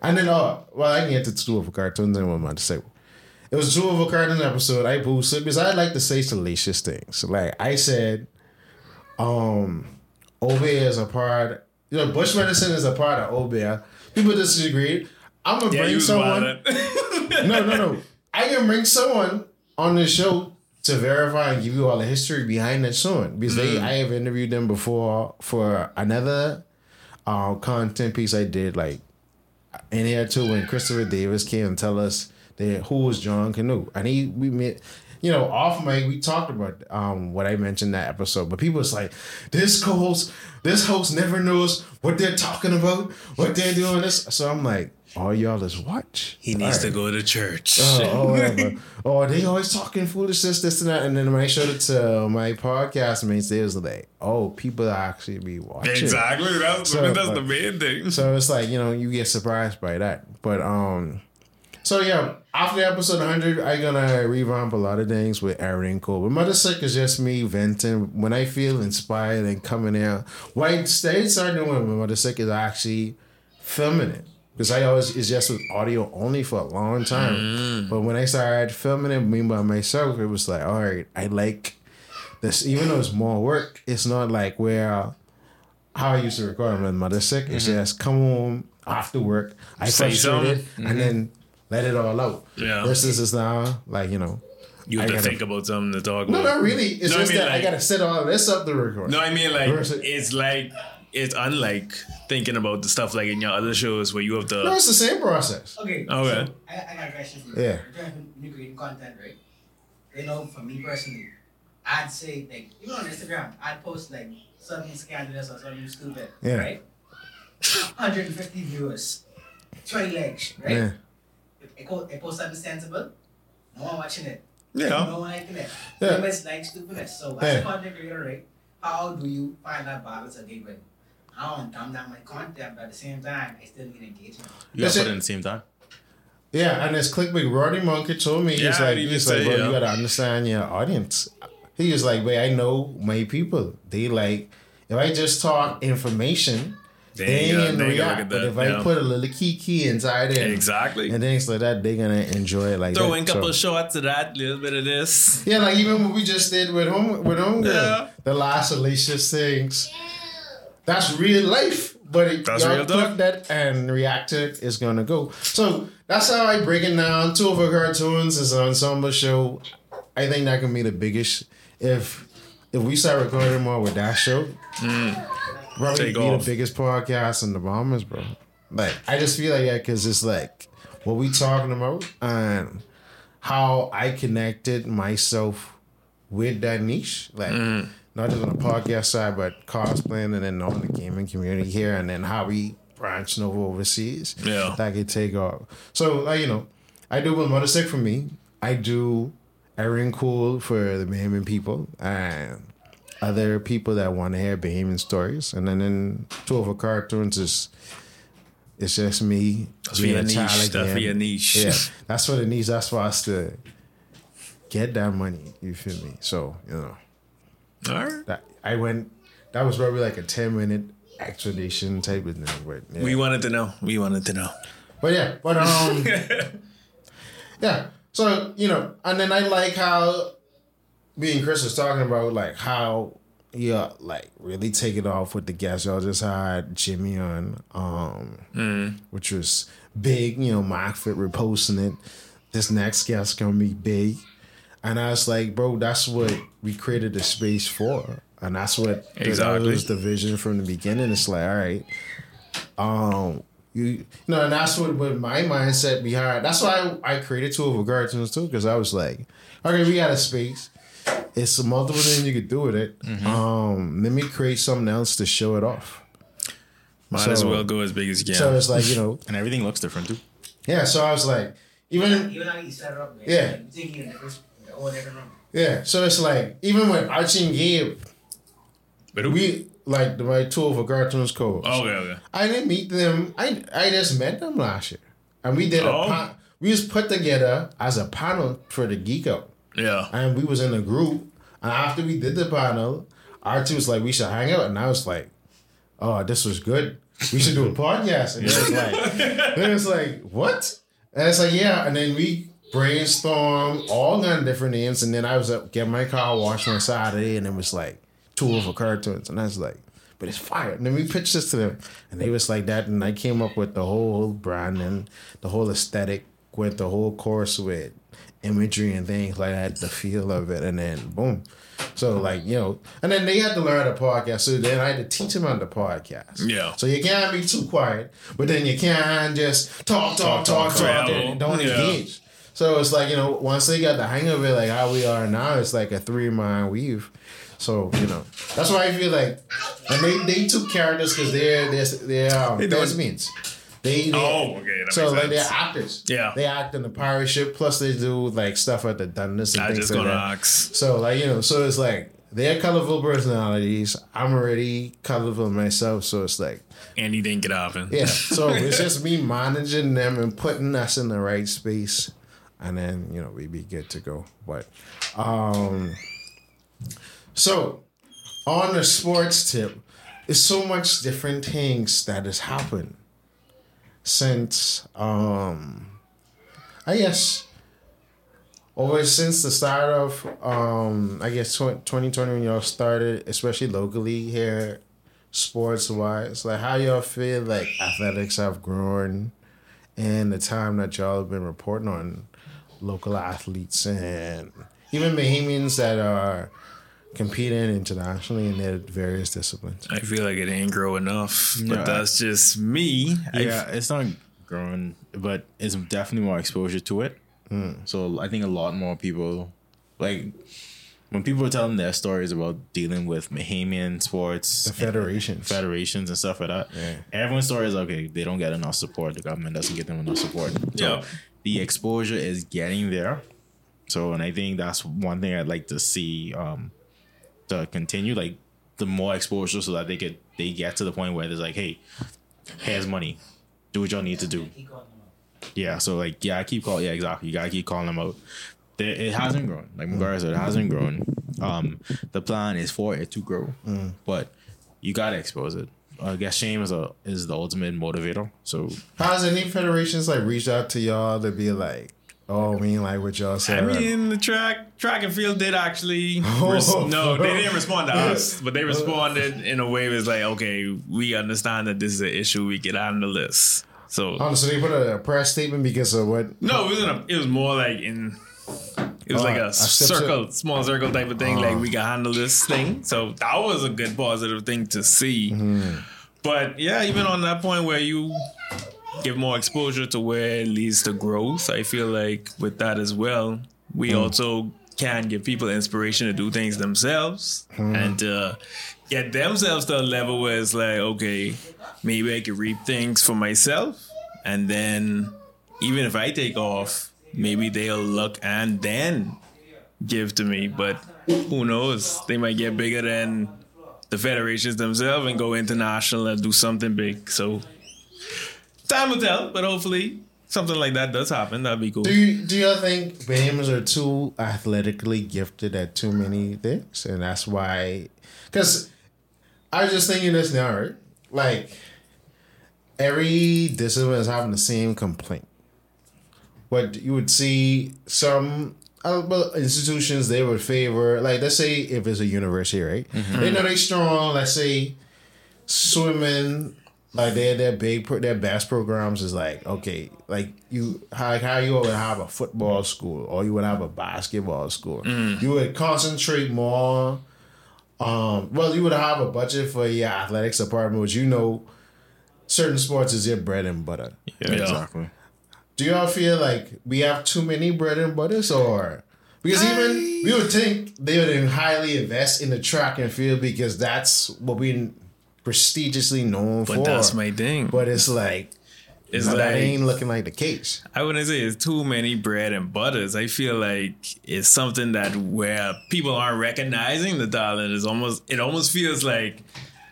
C: And then, oh, well, I can get to tool for cartoons I'm about to say. It was a tool for cartoon episode. I boosted because I like to say salacious things. Like I said, um, Obeah is a part, you know, Bush medicine is a part of Obeah. People disagree. I'm gonna
E: Yeah,
C: bring someone no, no, no. I can bring someone on this show to verify and give you all the history behind that song because they I have interviewed them before for another uh, content piece I did like in here too when Christopher Davis came and tell us that who was John Canoe and he we met you know, off mic, we talked about um what I mentioned that episode, but people was like, this co-host, this host never knows what they're talking about, what they're doing. This, so I'm like, all y'all is watch.
E: He needs to go to church.
C: Oh, oh, oh, they always talking foolishness, this and that. And then when I showed it to my podcast mates, they was like, oh, people actually be watching.
E: exactly. That's,
C: So,
E: that's the main thing.
C: So it's like, you know, you get surprised by that. But um so yeah, after episode 100, I'm gonna revamp a lot of things with Erryting Kool. But Mother Sick is just me venting when I feel inspired and coming out. What I stayed started doing with Mother Sick is actually filming it. Because I always it's just with audio only for a long time. Mm. But when I started filming it me by myself, it was like, all right, I like this even though it's more work, it's not like where how I used to record when mother sick. It's mm-hmm. just come home after work, I
E: Say
C: frustrated,
E: something.
C: and mm-hmm. then let it all out.
E: Yeah.
C: Versus is now like you know.
E: You have
C: I
E: to
C: gotta-
E: think about something to talk
C: No,
E: about.
C: not really. It's
E: No, I
C: just
E: mean,
C: that I gotta set all this up to record.
E: No, I mean like
C: Versus-
E: it's like it's unlike thinking about the stuff like in your other shows where you have to.
C: No, it's the same process.
F: Okay.
E: Okay.
F: So I, I got a question for you.
C: Yeah.
F: You're trying to new creating content, right? You know, for me personally, I'd say like even on Instagram, I'd post like something scandalous or something stupid,
C: Yeah.
F: right? 150 viewers, 20 likes, right?
C: Yeah.
F: If I, co- I post something sensible, no one watching it.
E: Yeah.
F: No one liking it.
C: Yeah.
F: Yeah. It's like stupidness. So as
C: Yeah.
F: a content creator, right? How do you find that balance again when I don't dumb down my content, but at the same time, I still need engagement.
D: You gotta
C: That's
D: put
C: it.
D: it in the same time.
C: Yeah, and it's clickbait. Roddy Monkey told me he's like
E: he
C: he's
E: did
C: like, bro,
E: yeah.
C: you gotta understand your audience. He was like, wait, I know my people. They like if I just talk information, Uh,
E: they
C: they
E: ain't gonna- they gonna
C: react. But if I
E: yeah.
C: put a little kiki inside it
E: Exactly.
C: and things like that, they're gonna enjoy it like
E: Throw
C: that.
E: in a couple
C: So-
E: of shots of that, little bit of this.
C: Yeah, like even what we just did with home with home
E: Yeah.
C: the last salacious things. That's real life. But it,
E: That's
C: y'all click that and react to it is gonna go. So that's how I break it down. Two of our cartoons is an ensemble show. I think that can be the biggest if if we start recording more with that show. Mm. Probably
E: Take
C: be
E: off.
C: the biggest podcast in the Bahamas, bro. Like I just feel like that because it's like what we talking about and how I connected myself with that niche, like
E: Mm.
C: not just on the podcast side, but cosplaying and then on the gaming community here, and then how we branching over overseas.
E: Yeah.
C: that could take off. So, like you know, I do with Mother Sick for me. I do Erryting Kool for the Bahamian people and other people that want to hear Bahamian stories, and then in two of cartoons is. It's just me
E: That's for your niche.
C: child
E: That's for your niche.
C: Yeah, that's for the niche. That's for us to get that money. You feel me? So you know,
E: All right.
C: that I went. That was probably like a ten minute explanation type of thing. But yeah.
E: We wanted to know. We wanted to know.
C: But yeah, but um, yeah. So you know, and then I like how me and Chris was talking about like how yeah, like really take it off with the guests. Y'all just had Jimmy on, um, which was big. You know, Fit reposting it. This next guest gonna be big, and I was like, bro, that's what we created the space for, and that's what
E: Exactly.
C: that was the vision from the beginning. It's like, all right, um, you, you know, and that's what, my mindset behind. That's why I, I created two of the cartoons too, because I was like, okay, we got a space. It's a multiple things you could do with it. Um, let me create something else to show it off.
E: Might
C: So-
E: as well go as big as you can.
C: So it's like you know,
D: And everything looks different too.
C: yeah. So I was like, even
F: Even how you set it up, man.
C: Yeah.
F: Like, you think you're in the first, all different room.
C: yeah. So it's like even with Archie and Gabe,
E: But
C: we like the my two of the cartoons co.
E: okay, okay.
C: I didn't meet them. I I just met them last year, and we did a
E: Oh.
C: pa- we was put together as a panel for the Geek Out,
E: Yeah.
C: and we was in a group. And after we did the panel, Archie was like, "We should hang out," and I was like, "Oh, this was good. We should do a podcast." And it was like, it was like, what? And it's like, yeah. And then we brainstorm all kind of different names, and then I was up get my car washed on Saturday, and it was like two of the cartoons, and I was like, but it's fire. And then we pitched this to them, and they was like that, and I came up with the whole brand and the whole aesthetic with the whole course with imagery and things like that, the feel of it, and then boom. So like you know, and then they had to learn the podcast. So then I had to teach them on the podcast.
E: Yeah.
C: So you can't be too quiet, but then you can't just talk, talk, talk, talk,
E: talk,
C: and don't
E: yeah.
C: engage. So it's like you know, once they got the hang of it, like how we are now, it's like a three mind weave. So you know, that's why I feel like, and they they took characters because they're they're they're um,
E: They
C: thespians. They, they
E: Oh, okay, that
C: so like they're actors.
E: Yeah.
C: they act in the pirate ship. Plus they do like stuff at the Dundas and
E: I
C: things like that. So like you know, so it's like they're colorful personalities. I'm already colorful myself, so it's like
E: Anything could happen.
C: yeah. So it's just me managing them and putting us in the right space, and then you know we'd be good to go. But um, so on the sports tip, it's so much different things that has happened since um, I guess over since the start of um I guess 2020 when y'all started, especially locally here, sports wise, like how y'all feel like athletics have grown in the time that y'all have been reporting on local athletes and even Bahamians that are competing internationally in their various disciplines.
E: I feel like it ain't grow enough, but
D: Yeah.
E: that's just me. I
D: Yeah, it's not growing, but it's definitely more exposure to it. So I think a lot more people, like when people are telling their stories about dealing with Bahamian sports,
C: The federations.
D: federations and stuff like that.
C: Yeah.
D: Everyone's story is okay. They don't get enough support. The government doesn't give them enough support. So
E: Yeah.
D: the exposure is getting there. So, and I think that's one thing I'd like to see um, to continue, like the more exposure, so that they could they get to the point where there's like, hey, here's money, do what y'all need to do.
F: Keep calling them out.
D: Yeah. So like, yeah, I keep calling. Yeah, exactly. You gotta keep calling them out. There, it hasn't grown. Like Mugara said, it hasn't grown. Um, the plan is for it to grow, but you gotta expose it. I guess shame is a is the ultimate motivator. So
C: has any federations like reached out to y'all to be like, oh, I mean, like what y'all said.
E: I mean, the track track and field did actually. Res- no, they didn't respond to us, but they responded in a way that's like, okay, we understand that this is an issue. We get on the list. So
C: Oh, so they put a press statement because of what?
E: no, it wasn't. A, it was more like in. It was
C: Oh,
E: like
C: a
E: circle, small circle type of thing.
C: Oh.
E: Like we can handle this thing. So that was a good positive thing to see.
C: Mm-hmm.
E: But yeah, even on that point where you give more exposure to where it leads to growth, I feel like with that as well, we
C: Mm.
E: also can give people inspiration to do things themselves
C: Mm.
E: and to get themselves to a level where it's like, okay, maybe I can reap things for myself. And then even if I take off, maybe they'll look and then give to me. But who knows? They might get bigger than the federations themselves and go international and do something big. So time will tell, but hopefully something like that does happen. That'd be cool.
C: Do you do you think Bahamians are too athletically gifted at too many things, and that's why? Because I was just thinking this now, right? Like every discipline is having the same complaint. But you would see some uh, institutions they would favor, like let's say if it's a university, right? They know they strong. Let's say swimming like their their big pro- their best programs is like okay like you how how you would have a football school or you would have a basketball school you would concentrate more um well you would have a budget for your athletics department which you know certain sports is your bread and butter
D: yeah,
E: Yeah.
D: exactly.
C: do y'all feel like we have too many bread and butters or because even we would think they would highly invest in the track and field because that's what we prestigiously known for
E: but that's my thing.
C: but it's like
E: It's
C: that
E: like
C: ain't looking like the case.
E: I wouldn't say it's too many bread and butters. I feel like it's something that where people aren't recognizing the talent is almost it almost feels like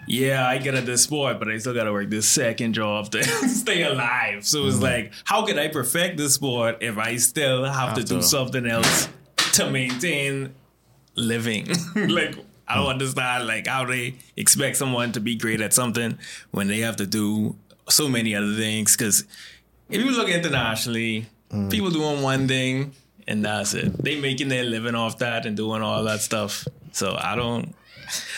E: yeah, I get at this sport, but I still gotta work this second job to stay alive. So it's mm-hmm. like, how could I perfect this sport if I still have, to
D: Have
E: do something else to maintain living? like I don't understand like how they expect someone to be great at something when they have to do so many other things. Because if you look internationally, mm. people doing one thing and that's it. They making their living off that and doing all that stuff. So I don't.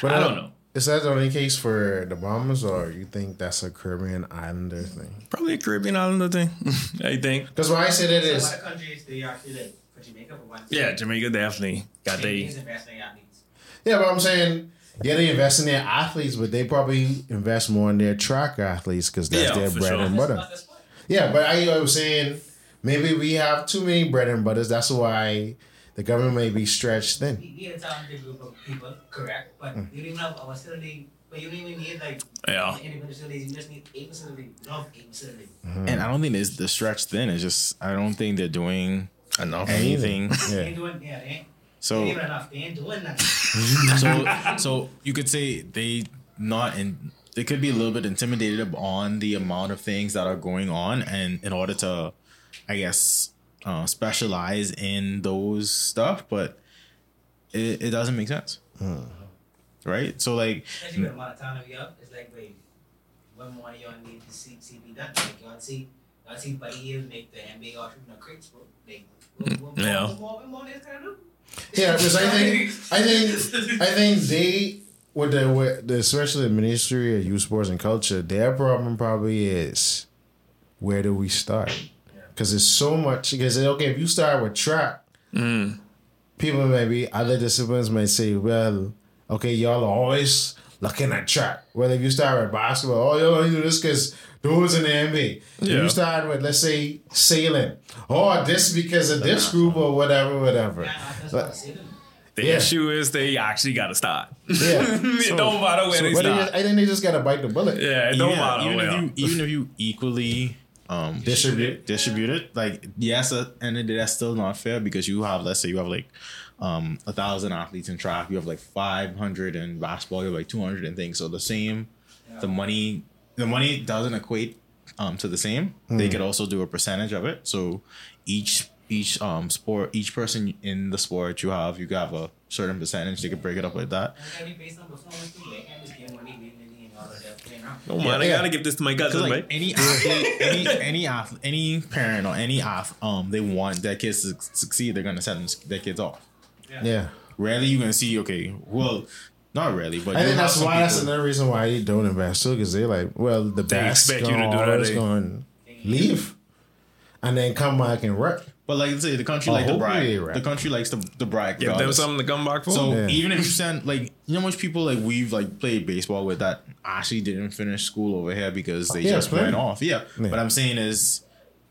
C: But
E: I don't know.
C: Is that the only case for the Bahamas, or you think that's a Caribbean Islander thing?
E: Probably a Caribbean islander thing. I think.
C: Because why I say that
F: So
C: is,
F: what countries do you actually like? For Jamaica, for one.
E: Yeah, Jamaica definitely got they.
F: Jamaica's investing in athletes.
C: Yeah, but I'm saying, yeah, they invest in their athletes, but they probably invest more in their track athletes because that's
E: Yeah,
C: their
E: for
C: bread
E: sure.
C: and butter.
F: That's the sport.
C: Yeah, but I, I was saying maybe we have too many bread and butters. That's why the government may be stretched thin.
F: We we had a talented group of people, correct? But
C: Mm.
F: you don't even have a facility. But you don't even need like
E: Yeah.
F: independent facilities. You just need a facility. You don't have a facility.
D: And I don't think it's the stretch thin. It's just I don't think they're doing
E: Enough.
D: anything.
F: They
C: Yeah.
F: ain't. Yeah, they ain't. they
D: So
F: ain't even enough. They ain't doing nothing.
D: so so you could say they not in they could be a little bit intimidated on the amount of things that are going on and in order to i guess uh, specialize in those stuff but it, it doesn't make sense right so like
F: Especially with the amount of time that we have, it's like, wait, what more y'all need to see, see be done? Like, y'all see, y'all see Buddy Hield make the NBA offer in the crates, bro. Like, what, what,
E: Yeah.
F: what, more, what more they gonna do?
C: Yeah, because I think I think I think they with the with the especially the Ministry of Youth Sports and Culture, their problem probably is where do we start? Because there's so much. Because okay, if you start with track, mm. people maybe other disciplines might say, well, okay, y'all are always looking at track. Well, if you start with basketball, oh, y'all only do this because those in the NBA. If
E: Yeah.
C: you start with let's say sailing, oh, this because of this group or whatever, whatever.
F: Yeah, that's
C: But-
F: what I'm saying.
E: The
C: Yeah.
E: issue is they actually got to start.
C: Yeah.
E: it don't matter where they
C: they
E: start.
C: I think they just gotta bite the bullet.
E: yeah, it don't
D: yeah,
E: matter
D: even
E: where.
D: if you even if you equally um
C: Distribute.
D: distribute it like yes at the end of the day that's still not fair because you have let's say you have like um a thousand athletes in track you have like 500 in basketball you have like 200 and things so the same the money the money doesn't equate um to the same they could also do a percentage of it so each each um sport each person in the sport you have you have a certain percentage they could break it up like that
F: And it's gotta be based on performance too. They can't just give money, win, win, and all of that playing around.
E: oh man, I
C: Yeah.
E: gotta give this to my cousin,
D: Because
E: right?
D: any athlete, any any athlete, any parent or any ath, um, they want their kids to succeed. They're gonna send them- their kids off.
C: Yeah.
D: Rarely you gonna see. Okay, well, not really, but
C: I think that's
D: some
C: why that's another reason why they don't invest too, because they're like, well, the
E: They
C: best
E: expect you to
C: gonna
E: do that,
C: always
E: they-
C: going leave, and then come back and work.
D: But like I say, the country like to
C: hopefully
D: brag.
C: they.
D: The country likes to, to brag.
E: Give them
D: regardless.
E: something to come back for.
D: So
C: Yeah.
D: even if you send like you know how much people like we've like played baseball with that actually didn't finish school over here because they
C: Yeah,
D: just
C: plenty.
D: went off. Yeah.
C: Yeah.
D: But I'm saying is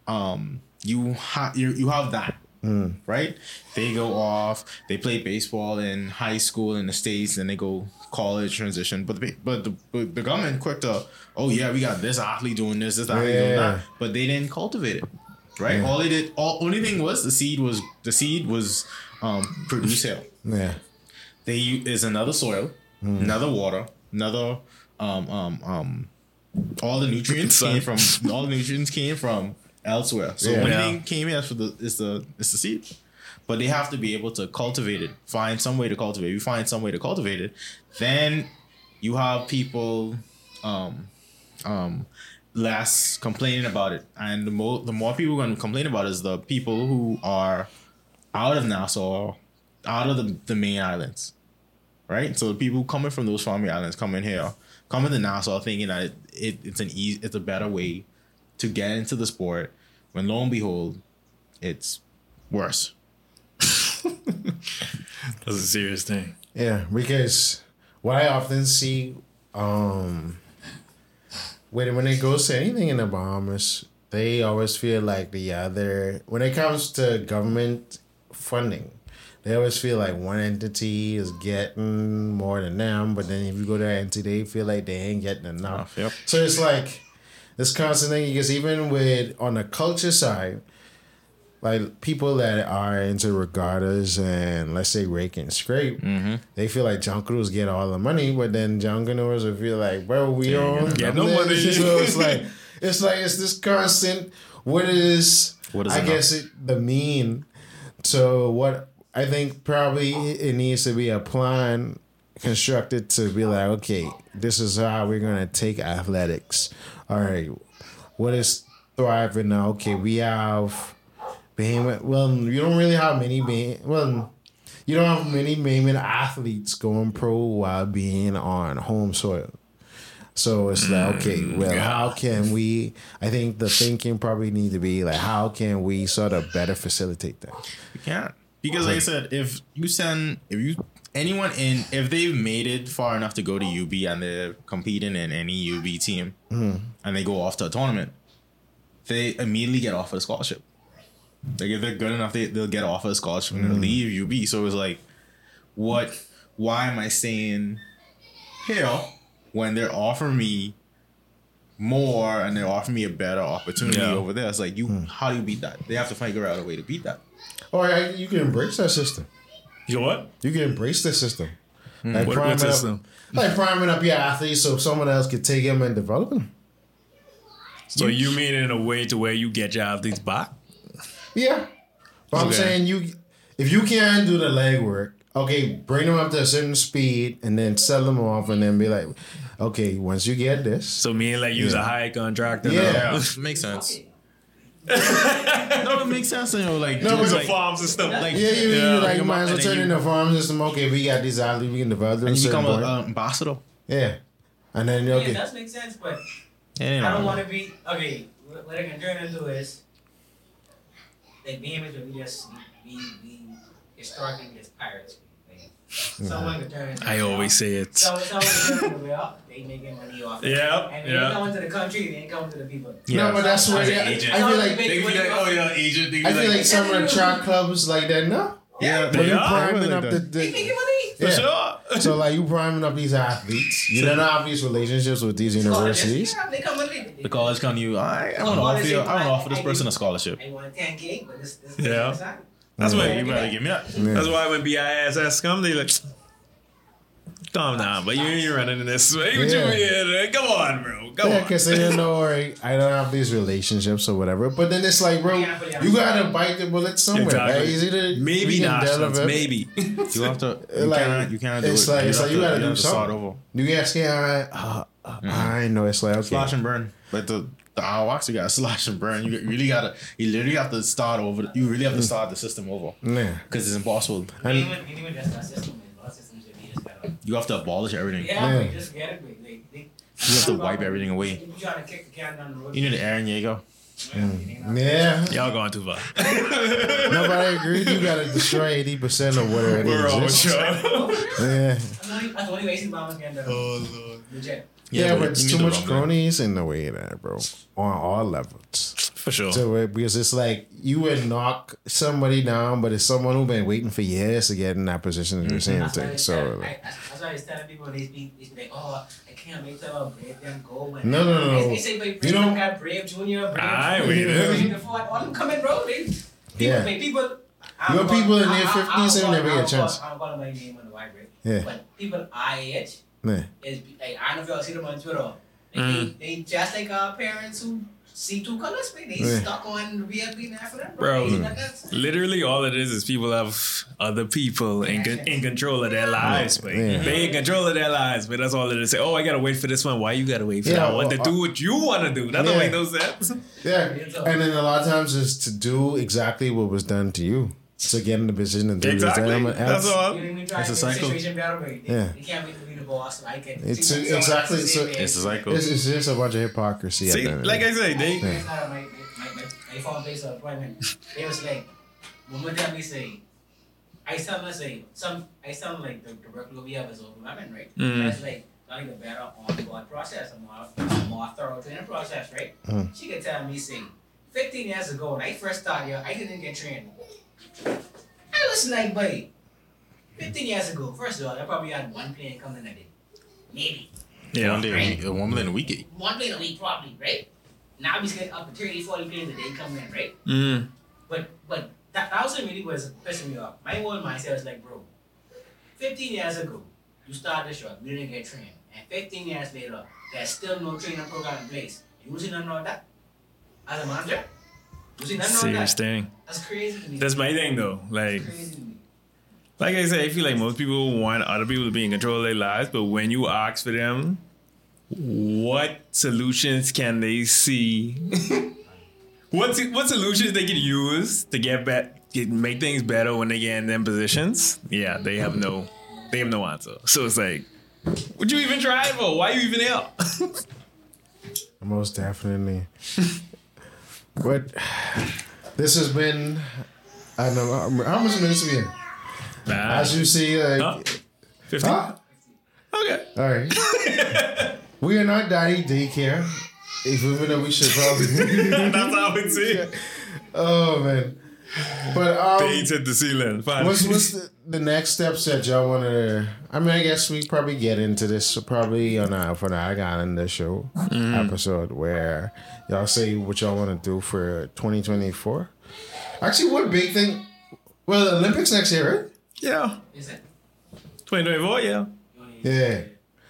D: um you have you, you have that.
C: Mm.
D: Right? They go off, they play baseball in high school in the States, and they go college transition. But the but the, but the government quick to, oh yeah, we got this athlete doing this, this athlete doing that. But they didn't cultivate it. Right? All they did all only thing was the seed was the seed was um produce here
C: Yeah.
D: they is another soil, another water, another um um um all the nutrients came from all the nutrients came from elsewhere. So
C: Yeah.
D: only
E: Yeah.
D: thing came here for the is the is the seed. But they have to be able to cultivate it, find some way to cultivate. it. You find some way to cultivate it, then you have people um um less complaining about it. And the more the more people going to complain about it is the people who are out of Nassau, out of the, the main islands, right? So the people coming from those farming islands coming here, coming to Nassau, thinking that it, it, it's an easy, it's a better way to get into the sport. When lo and behold, it's worse.
E: That's a serious thing.
C: Yeah, because what I often see, um, when when it goes to anything in the Bahamas, they always feel like the other. When it comes to government funding, they always feel like one entity is getting more than them, but then if you go to that entity, they feel like they ain't getting enough.
D: Yep.
C: So it's like this constant thing because even with on the culture side, like people that are into regattas and let's say rake and scrape, mm-hmm. they feel like junkaners get all the money, but then junkaners will feel like, bro, we don't
E: get no money.
C: So it's like it's like it's this constant. What is?
D: What is
C: I
D: enough?
C: guess it, the mean. So what I think probably it needs to be a plan constructed to be like, okay, this is how we're gonna take athletics. All right, what is thriving now? Okay, we have behemoth. Well, you don't really have many behem- Well, you don't have many behemoth athletes going pro while being on home soil. So it's like, okay, mm, well, how can we? I think the thinking probably need to be like, how can we sort of better facilitate that?
D: You can't. Because like I said, if you send if you anyone in if they've made it far enough to go to UB and they're competing in any UB team mm. and they go off to a tournament, they immediately get offered a scholarship. Like if they're good enough, they they'll get offered a scholarship and they'll leave UB. So it's like, what? Why am I staying here when they're offering me more and they're offering me a better opportunity
E: Yeah.
D: over there? It's like you. How do you beat that? They have to figure out a way to beat that.
C: Or uh, you can embrace that system.
E: You know what?
C: You can embrace the system. Like
E: What,
C: priming
E: what system?
C: Up, like priming up your athletes so someone else could take him and develop him.
E: So you mean in a way to where you get your athletes back?
C: Yeah. But I'm saying you if you can't do the legwork, okay, bring them up to a certain speed and then sell them off and then be like, okay, once you get this.
E: So meaning like use a high contract. And
C: Yeah.
D: makes sense. no, it makes sense. You know, like
C: No,
E: Use
C: but
E: a
C: like-
E: farm system.
D: like
C: Yeah, you,
E: Yeah,
C: you like
D: bring
C: you
D: 'em
C: might as well turn
D: then
C: in the farm system. Okay, we got these athletes, we can develop them.
D: and
C: a
D: you
C: certain
D: become an
C: point.
D: Uh, ambassador.
C: yeah. And then okay.
F: it does make sense, but
D: Yeah,
F: I don't want to be okay. What what I can turn into is like being able to be just be be historically just pirates. Like, someone could turn. Into
E: I always say it.
F: So someone could turn into well, they making money off. it.
E: Yeah,
F: And they
E: yeah.
F: ain't coming to the country. They ain't coming to the people.
C: No, but that's where they,
D: agent.
C: I feel like
F: They
D: They could be like, oh yeah, agent. They could
C: I
D: be
C: feel like
D: like,
C: some of the track clubs like that. No,
D: yeah,
C: but you
E: are.
C: priming up the,
F: They
C: the
F: making money.
E: For
C: yeah.
E: sure.
C: So like you priming up these athletes. You don't have these relationships with these universities.
F: Yeah, they come with it.
D: The college come to you. I, I
F: Oh,
D: want to offer you. I want to offer this
F: I- I
D: person
F: do-
D: a scholarship.
F: I want 10k, but this this
E: Yeah.
F: this-
E: That's why.
D: You better give me that.
C: Yeah.
E: That's why when BISS come, they like, calm down, but you ain't running in this way. What
C: Yeah.
E: you mean? Come on, bro. Come
C: Yeah,
E: on.
C: because they didn't know, right? I don't have these relationships or whatever. But then it's like, bro, you gotta bite the bullet somewhere.
E: Exactly.
C: Right? It's either
E: Maybe
C: we can
E: nationals,
C: deliver-
E: maybe.
D: You have to. You
C: Like,
D: cannot. You cannot do
C: it's
D: it.
C: like- it's
D: have
C: like you gotta do
D: have
C: something. You guys yeah, uh, uh, I know it's like okay.
D: Slash and burn. Like the the Awax, you got slash and burn. You really gotta. You literally have to start over. You really have to start the system over
C: Yeah.
D: because it's impossible.
F: You even, you even just that system. Our system should be just better.
D: You have to abolish everything.
F: Yeah,
C: Yeah.
F: just get it, like, they, they,
D: You have to wipe everything away.
F: You trying the can down the road.
D: You need Eren Yeager.
C: Yeah.
E: Y'all going too far.
C: Nobody agreed. You gotta destroy eighty percent of whatever it
E: We're all
C: is.
E: sure.
C: Yeah.
F: That's the only- that's the only way Bahamas can do it.
E: Oh, Lord.
F: Legit.
C: Yeah, but it's too much cronies in the way that, bro. On all levels.
E: For sure.
C: So uh, because it's like you would knock somebody down, but it's someone who's been waiting for years to get in that position to do the same
F: That's why
C: thing. So
F: I- that's why I was telling people they speak, they speak like, oh, I can't wait till Brave them go. When
C: No, no, no.
F: They, they say, like, Brave
C: You know-
F: them got Brave Junior, Brave
E: Aye,
F: Junior,
E: we do.
F: Brave the Ford, all them coming, bro. They, people,
C: Yeah.
F: like, people.
C: You got people in their
F: I- I-
C: 50s
F: don't
C: and
F: call-
C: they make a
F: I don't
C: chance.
F: I don't call them by name on the white.
C: Yeah.
F: But people our age
C: yeah.
F: is like I don't know if y'all see them on Twitter. Like,
E: Mm.
F: they, they just like our parents who see two colors, man. They
C: Yeah.
F: stuck on VIP now for them,
E: Bro.
F: They like.
E: Literally, all it is is people have other people in, con- in control of their lives, man.
C: Yeah.
E: They in control of their lives, but that's all it is. Say, oh, I gotta wait for this one. Why you gotta wait for
C: Yeah,
E: that one to
C: well,
E: do what you want to do? That don't make no sense.
C: Yeah. And then a lot of times is to do exactly what was done to you. To get in the position and do this.
E: Exactly.
C: Then I'm-
E: That's all.
F: You didn't even try
D: It's a
F: make the
D: cycle.
F: situation better, but they,
C: Yeah.
F: They can't wait to be the boss. So I can.
C: It's a- exactly,
F: else
C: so-
D: It's a cycle.
C: It's, it's just a bunch of hypocrisy.
E: See,
C: the end of the
E: like. I say, they.
F: My, my, my, my, my phone place appointment. They was like, when we tell me say, I tell them say some, I tell like the, the workload we have is overwhelming, right?
E: Mm.
F: That's like not even better on board process, a more, a more thorough training process, right?
C: Mm.
F: She could tell me say, 15 years ago when I first started here, I didn't get trained. I was like, buddy, 15 years ago, first of all, I probably had one plane coming in a day. Maybe.
E: Yeah.
D: One day, a week, one million a week.
F: One plane a week, probably, right? Now we getting up to 30, 40 planes a day coming in, right?
E: Mm.
F: But but that, that also really was pissing me off. My whole mindset was like, bro, 15 years ago, you started the shop, you didn't get trained. And 15 years later, there's still no training program in place. You see none of that? As a manager? You see none of
E: Serious
F: that?
E: thing.
F: That's crazy to me.
E: That's my thing, though. Like,
F: crazy to me.
E: Like I said, I feel like most people want other people to be in control of their lives, but when you ask for them, what solutions can they see? what what solutions they can use to get bet get, make things better when they get in them positions? Yeah, they have no they have no answer. So it's like, would you even try it for? Why you even here?
C: Most definitely. but this has been. I don't know how much minutes we in.
E: Nah.
C: As you see, like,
E: Huh? 50?
C: huh?
E: Okay.
C: All right. we are not daddy daycare. Even though we should probably.
E: That's how would see it.
C: oh man. But um,
E: They hit the ceiling. Fine.
C: What's what's the, the next steps that y'all want to? I mean, I guess we probably get into this probably on a for the I Got in the show episode where y'all say what y'all want to do for 2024. Actually, what big thing? Well, the Olympics next year, right?
E: Yeah.
F: Is it?
E: 2024, yeah.
C: Yeah.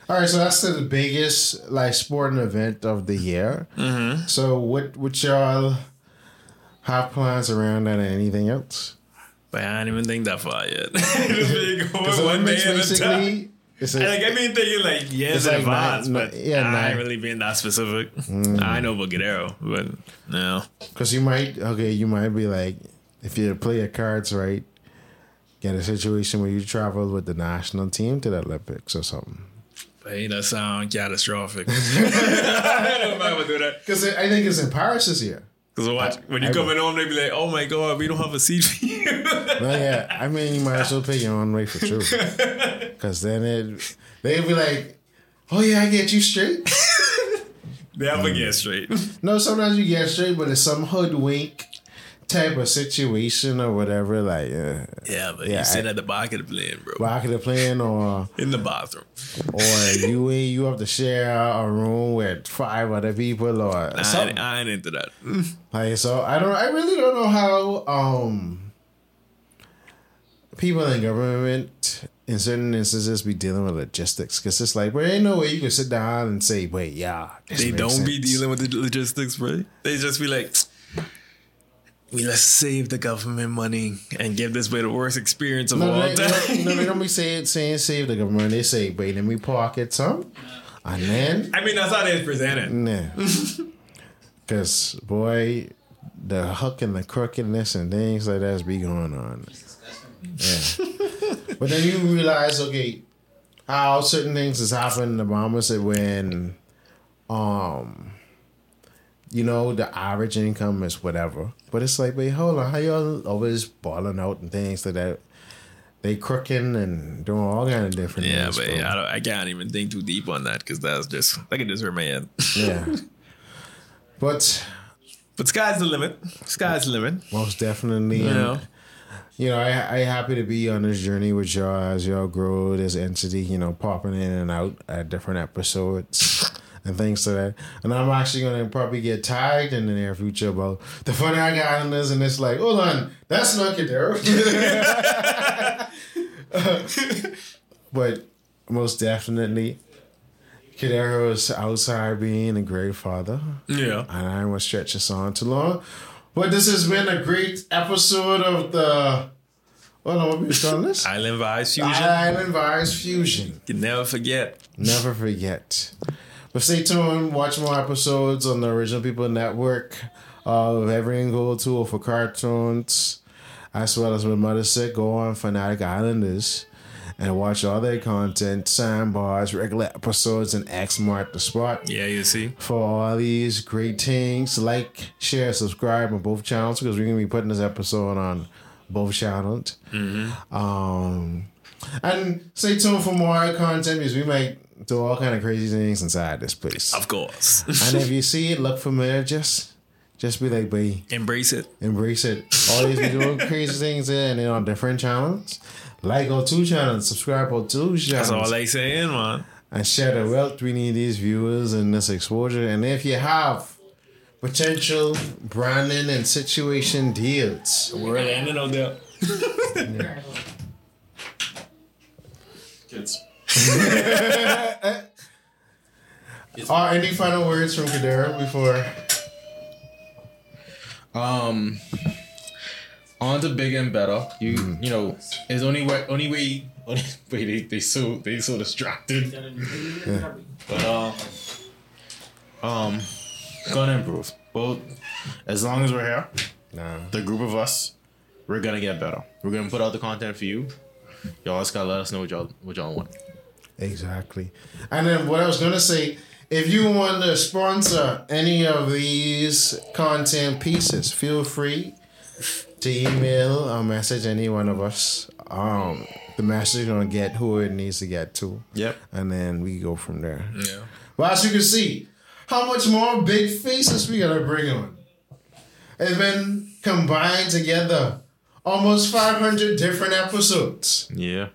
C: All right, so that's the biggest like sporting event of the year.
E: Mm-hmm.
C: So, what what y'all have plans around that or anything else?
E: But I didn't even think that far yet. Just being
C: Because
E: going one day at a time.
C: basically. It's a,
E: And, like I mean, thinking like
C: It's
E: years in
C: like
E: advance,
C: nine-
E: but
C: yeah,
E: I
C: nine-
E: ain't really being that specific. I know Bogadero, but no.
C: Because you might, okay, you might be like, if you play your cards right, get a situation where you travel with the national team to the Olympics or something.
E: Hey, that sound catastrophic. I don't know I would do that.
C: Because I think it's in Paris this year.
E: Because watch, when you
C: I-
E: coming home, they be like, "Oh my god, we don't have a seat for you."
C: No, yeah, I mean, you might as well pay your own way for true. Because then it, they'd be like, oh yeah, I get you straight.
E: they have to get straight.
C: No, sometimes you get straight, but it's some hoodwink type of situation or whatever. Like, uh,
E: Yeah, but
C: Yeah,
E: you sit at the back of the plane, bro,
C: back of the plane or
E: in the bathroom.
C: or you ain't you have to share a room with five other people or
E: I
C: something.
E: ain't, I ain't into that.
C: Like so, I don't. I really don't know how um people in government in certain instances be dealing with logistics because it's like, well, ain't no way you can sit down and say, wait, yeah,
E: They don't be dealing with the logistics, bro. They just be like, "We let's save the government money and give this way the worst experience of
C: No,
E: all
C: they,
E: time."
C: no, no, they don't be saying saying save the government. They say, wait, let me pocket some, and then
E: I mean, that's how they present it.
C: nah, because boy, the hook and the crookedness and things like that's be going on. Yeah. but then you realize, okay, how certain things has happened. Obama said when, um, you know, the average income is whatever. But it's like, wait, hold on, how y'all always balling out and things like that? They crooking and doing all kind of different
E: Yeah,
C: things.
E: but
C: bro.
E: I, don't, I can't even think too deep on that because that's just I can just hurt my head.
C: yeah. But
E: But sky's the limit. Sky's the limit.
C: most definitely,
E: You know.
C: you know, I I happy to be on this journey with y'all as y'all grow this entity. You know, popping in and out at different episodes and things to that. And I'm actually gonna probably get tagged in the near future about the funny I got in this, and it's like, hold on, that's not Cordero. but most definitely, Cordero is outside being a great father
E: Yeah.
C: and I won't stretch this on too long. But this has been a great episode of the. What am I calling this?
E: Island Vibes Fusion.
C: Island Vibes Fusion.
E: you can never forget.
C: Never forget. But stay tuned. Watch more episodes on the Original People Network of Everything Gold Tool for cartoons, as well as with Mother Sick. Go on Fanatic Islanders and watch all their content, sandbars, regular episodes, and X Mark the Spot
E: Yeah, you see.
C: for all these great things. Like, share, subscribe on both channels because we're gonna be putting this episode on both channels. Um, and stay tuned for more content because we might do all kind of crazy things inside this place.
E: Of course.
C: and if you see it, look familiar, just just be like, "Boy,
E: Embrace it.
C: embrace it." All these be doing crazy things there, and then on different channels. Like our two channels, subscribe our two channels
E: That's all they saying, man.
C: and share the wealth. We need these viewers and this exposure. And if you have potential branding and situation deals,
E: We're landing on there.
D: Kids.
C: Are any final words from Cordero before?
D: Um, on to bigger and better. You you know, it's only way only way only way they they so they so distracted. But um, um, gonna improve. Well, as long as we're here,
C: Nah.
D: the group of us, we're gonna get better. We're gonna put out the content for you. Y'all just gotta let us know what y'all what y'all want.
C: Exactly. And then what I was gonna say, if you want to sponsor any of these content pieces, feel free to email or message any one of us. Um, the message is gonna get who it needs to get to.
D: Yep.
C: And then we go from there.
E: Yeah.
C: Well, as you can see, how much more big faces we gotta bring on. has been combined together. Almost 500 different episodes.
D: Yeah.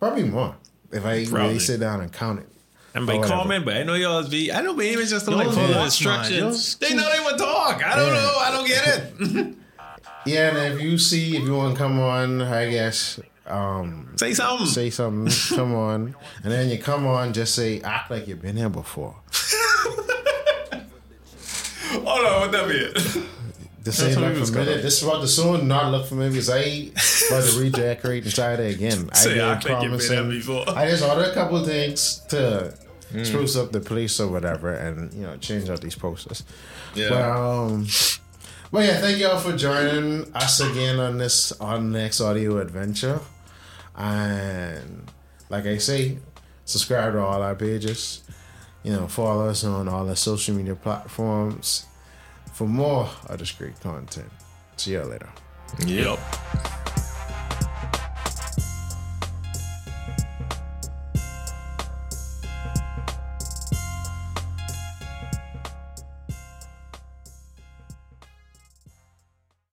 C: Probably more. If I
E: Probably.
C: really sit down and count it.
E: And by
C: Or whatever.
E: comment, but I know y'all be. I know maybe it's just like
D: Y'all
E: follow
D: be-
E: instructions. They know they would talk. I don't
C: Yeah.
E: know. I don't get it.
C: Yeah, and if you see, if you want to come on, I guess, um,
E: Say something.
C: say something, come on. And then you come on, just say, act like you've been here before.
E: Hold on, what that mean?
C: This
D: That's
C: ain't
D: what
C: look
D: we was
C: familiar. This is about the soon not look familiar because I about to redecorate inside it again. I
E: act like you've been before.
C: I just ordered a couple of things to
D: Mm.
C: spruce up the place or whatever, and you know change out these posters.
E: Yeah.
C: But um, but yeah, thank y'all for joining us again on this on next audio adventure. And like I say, subscribe to all our pages. You know, follow us on all the social media platforms for more of this great content. See y'all later.
E: Yep.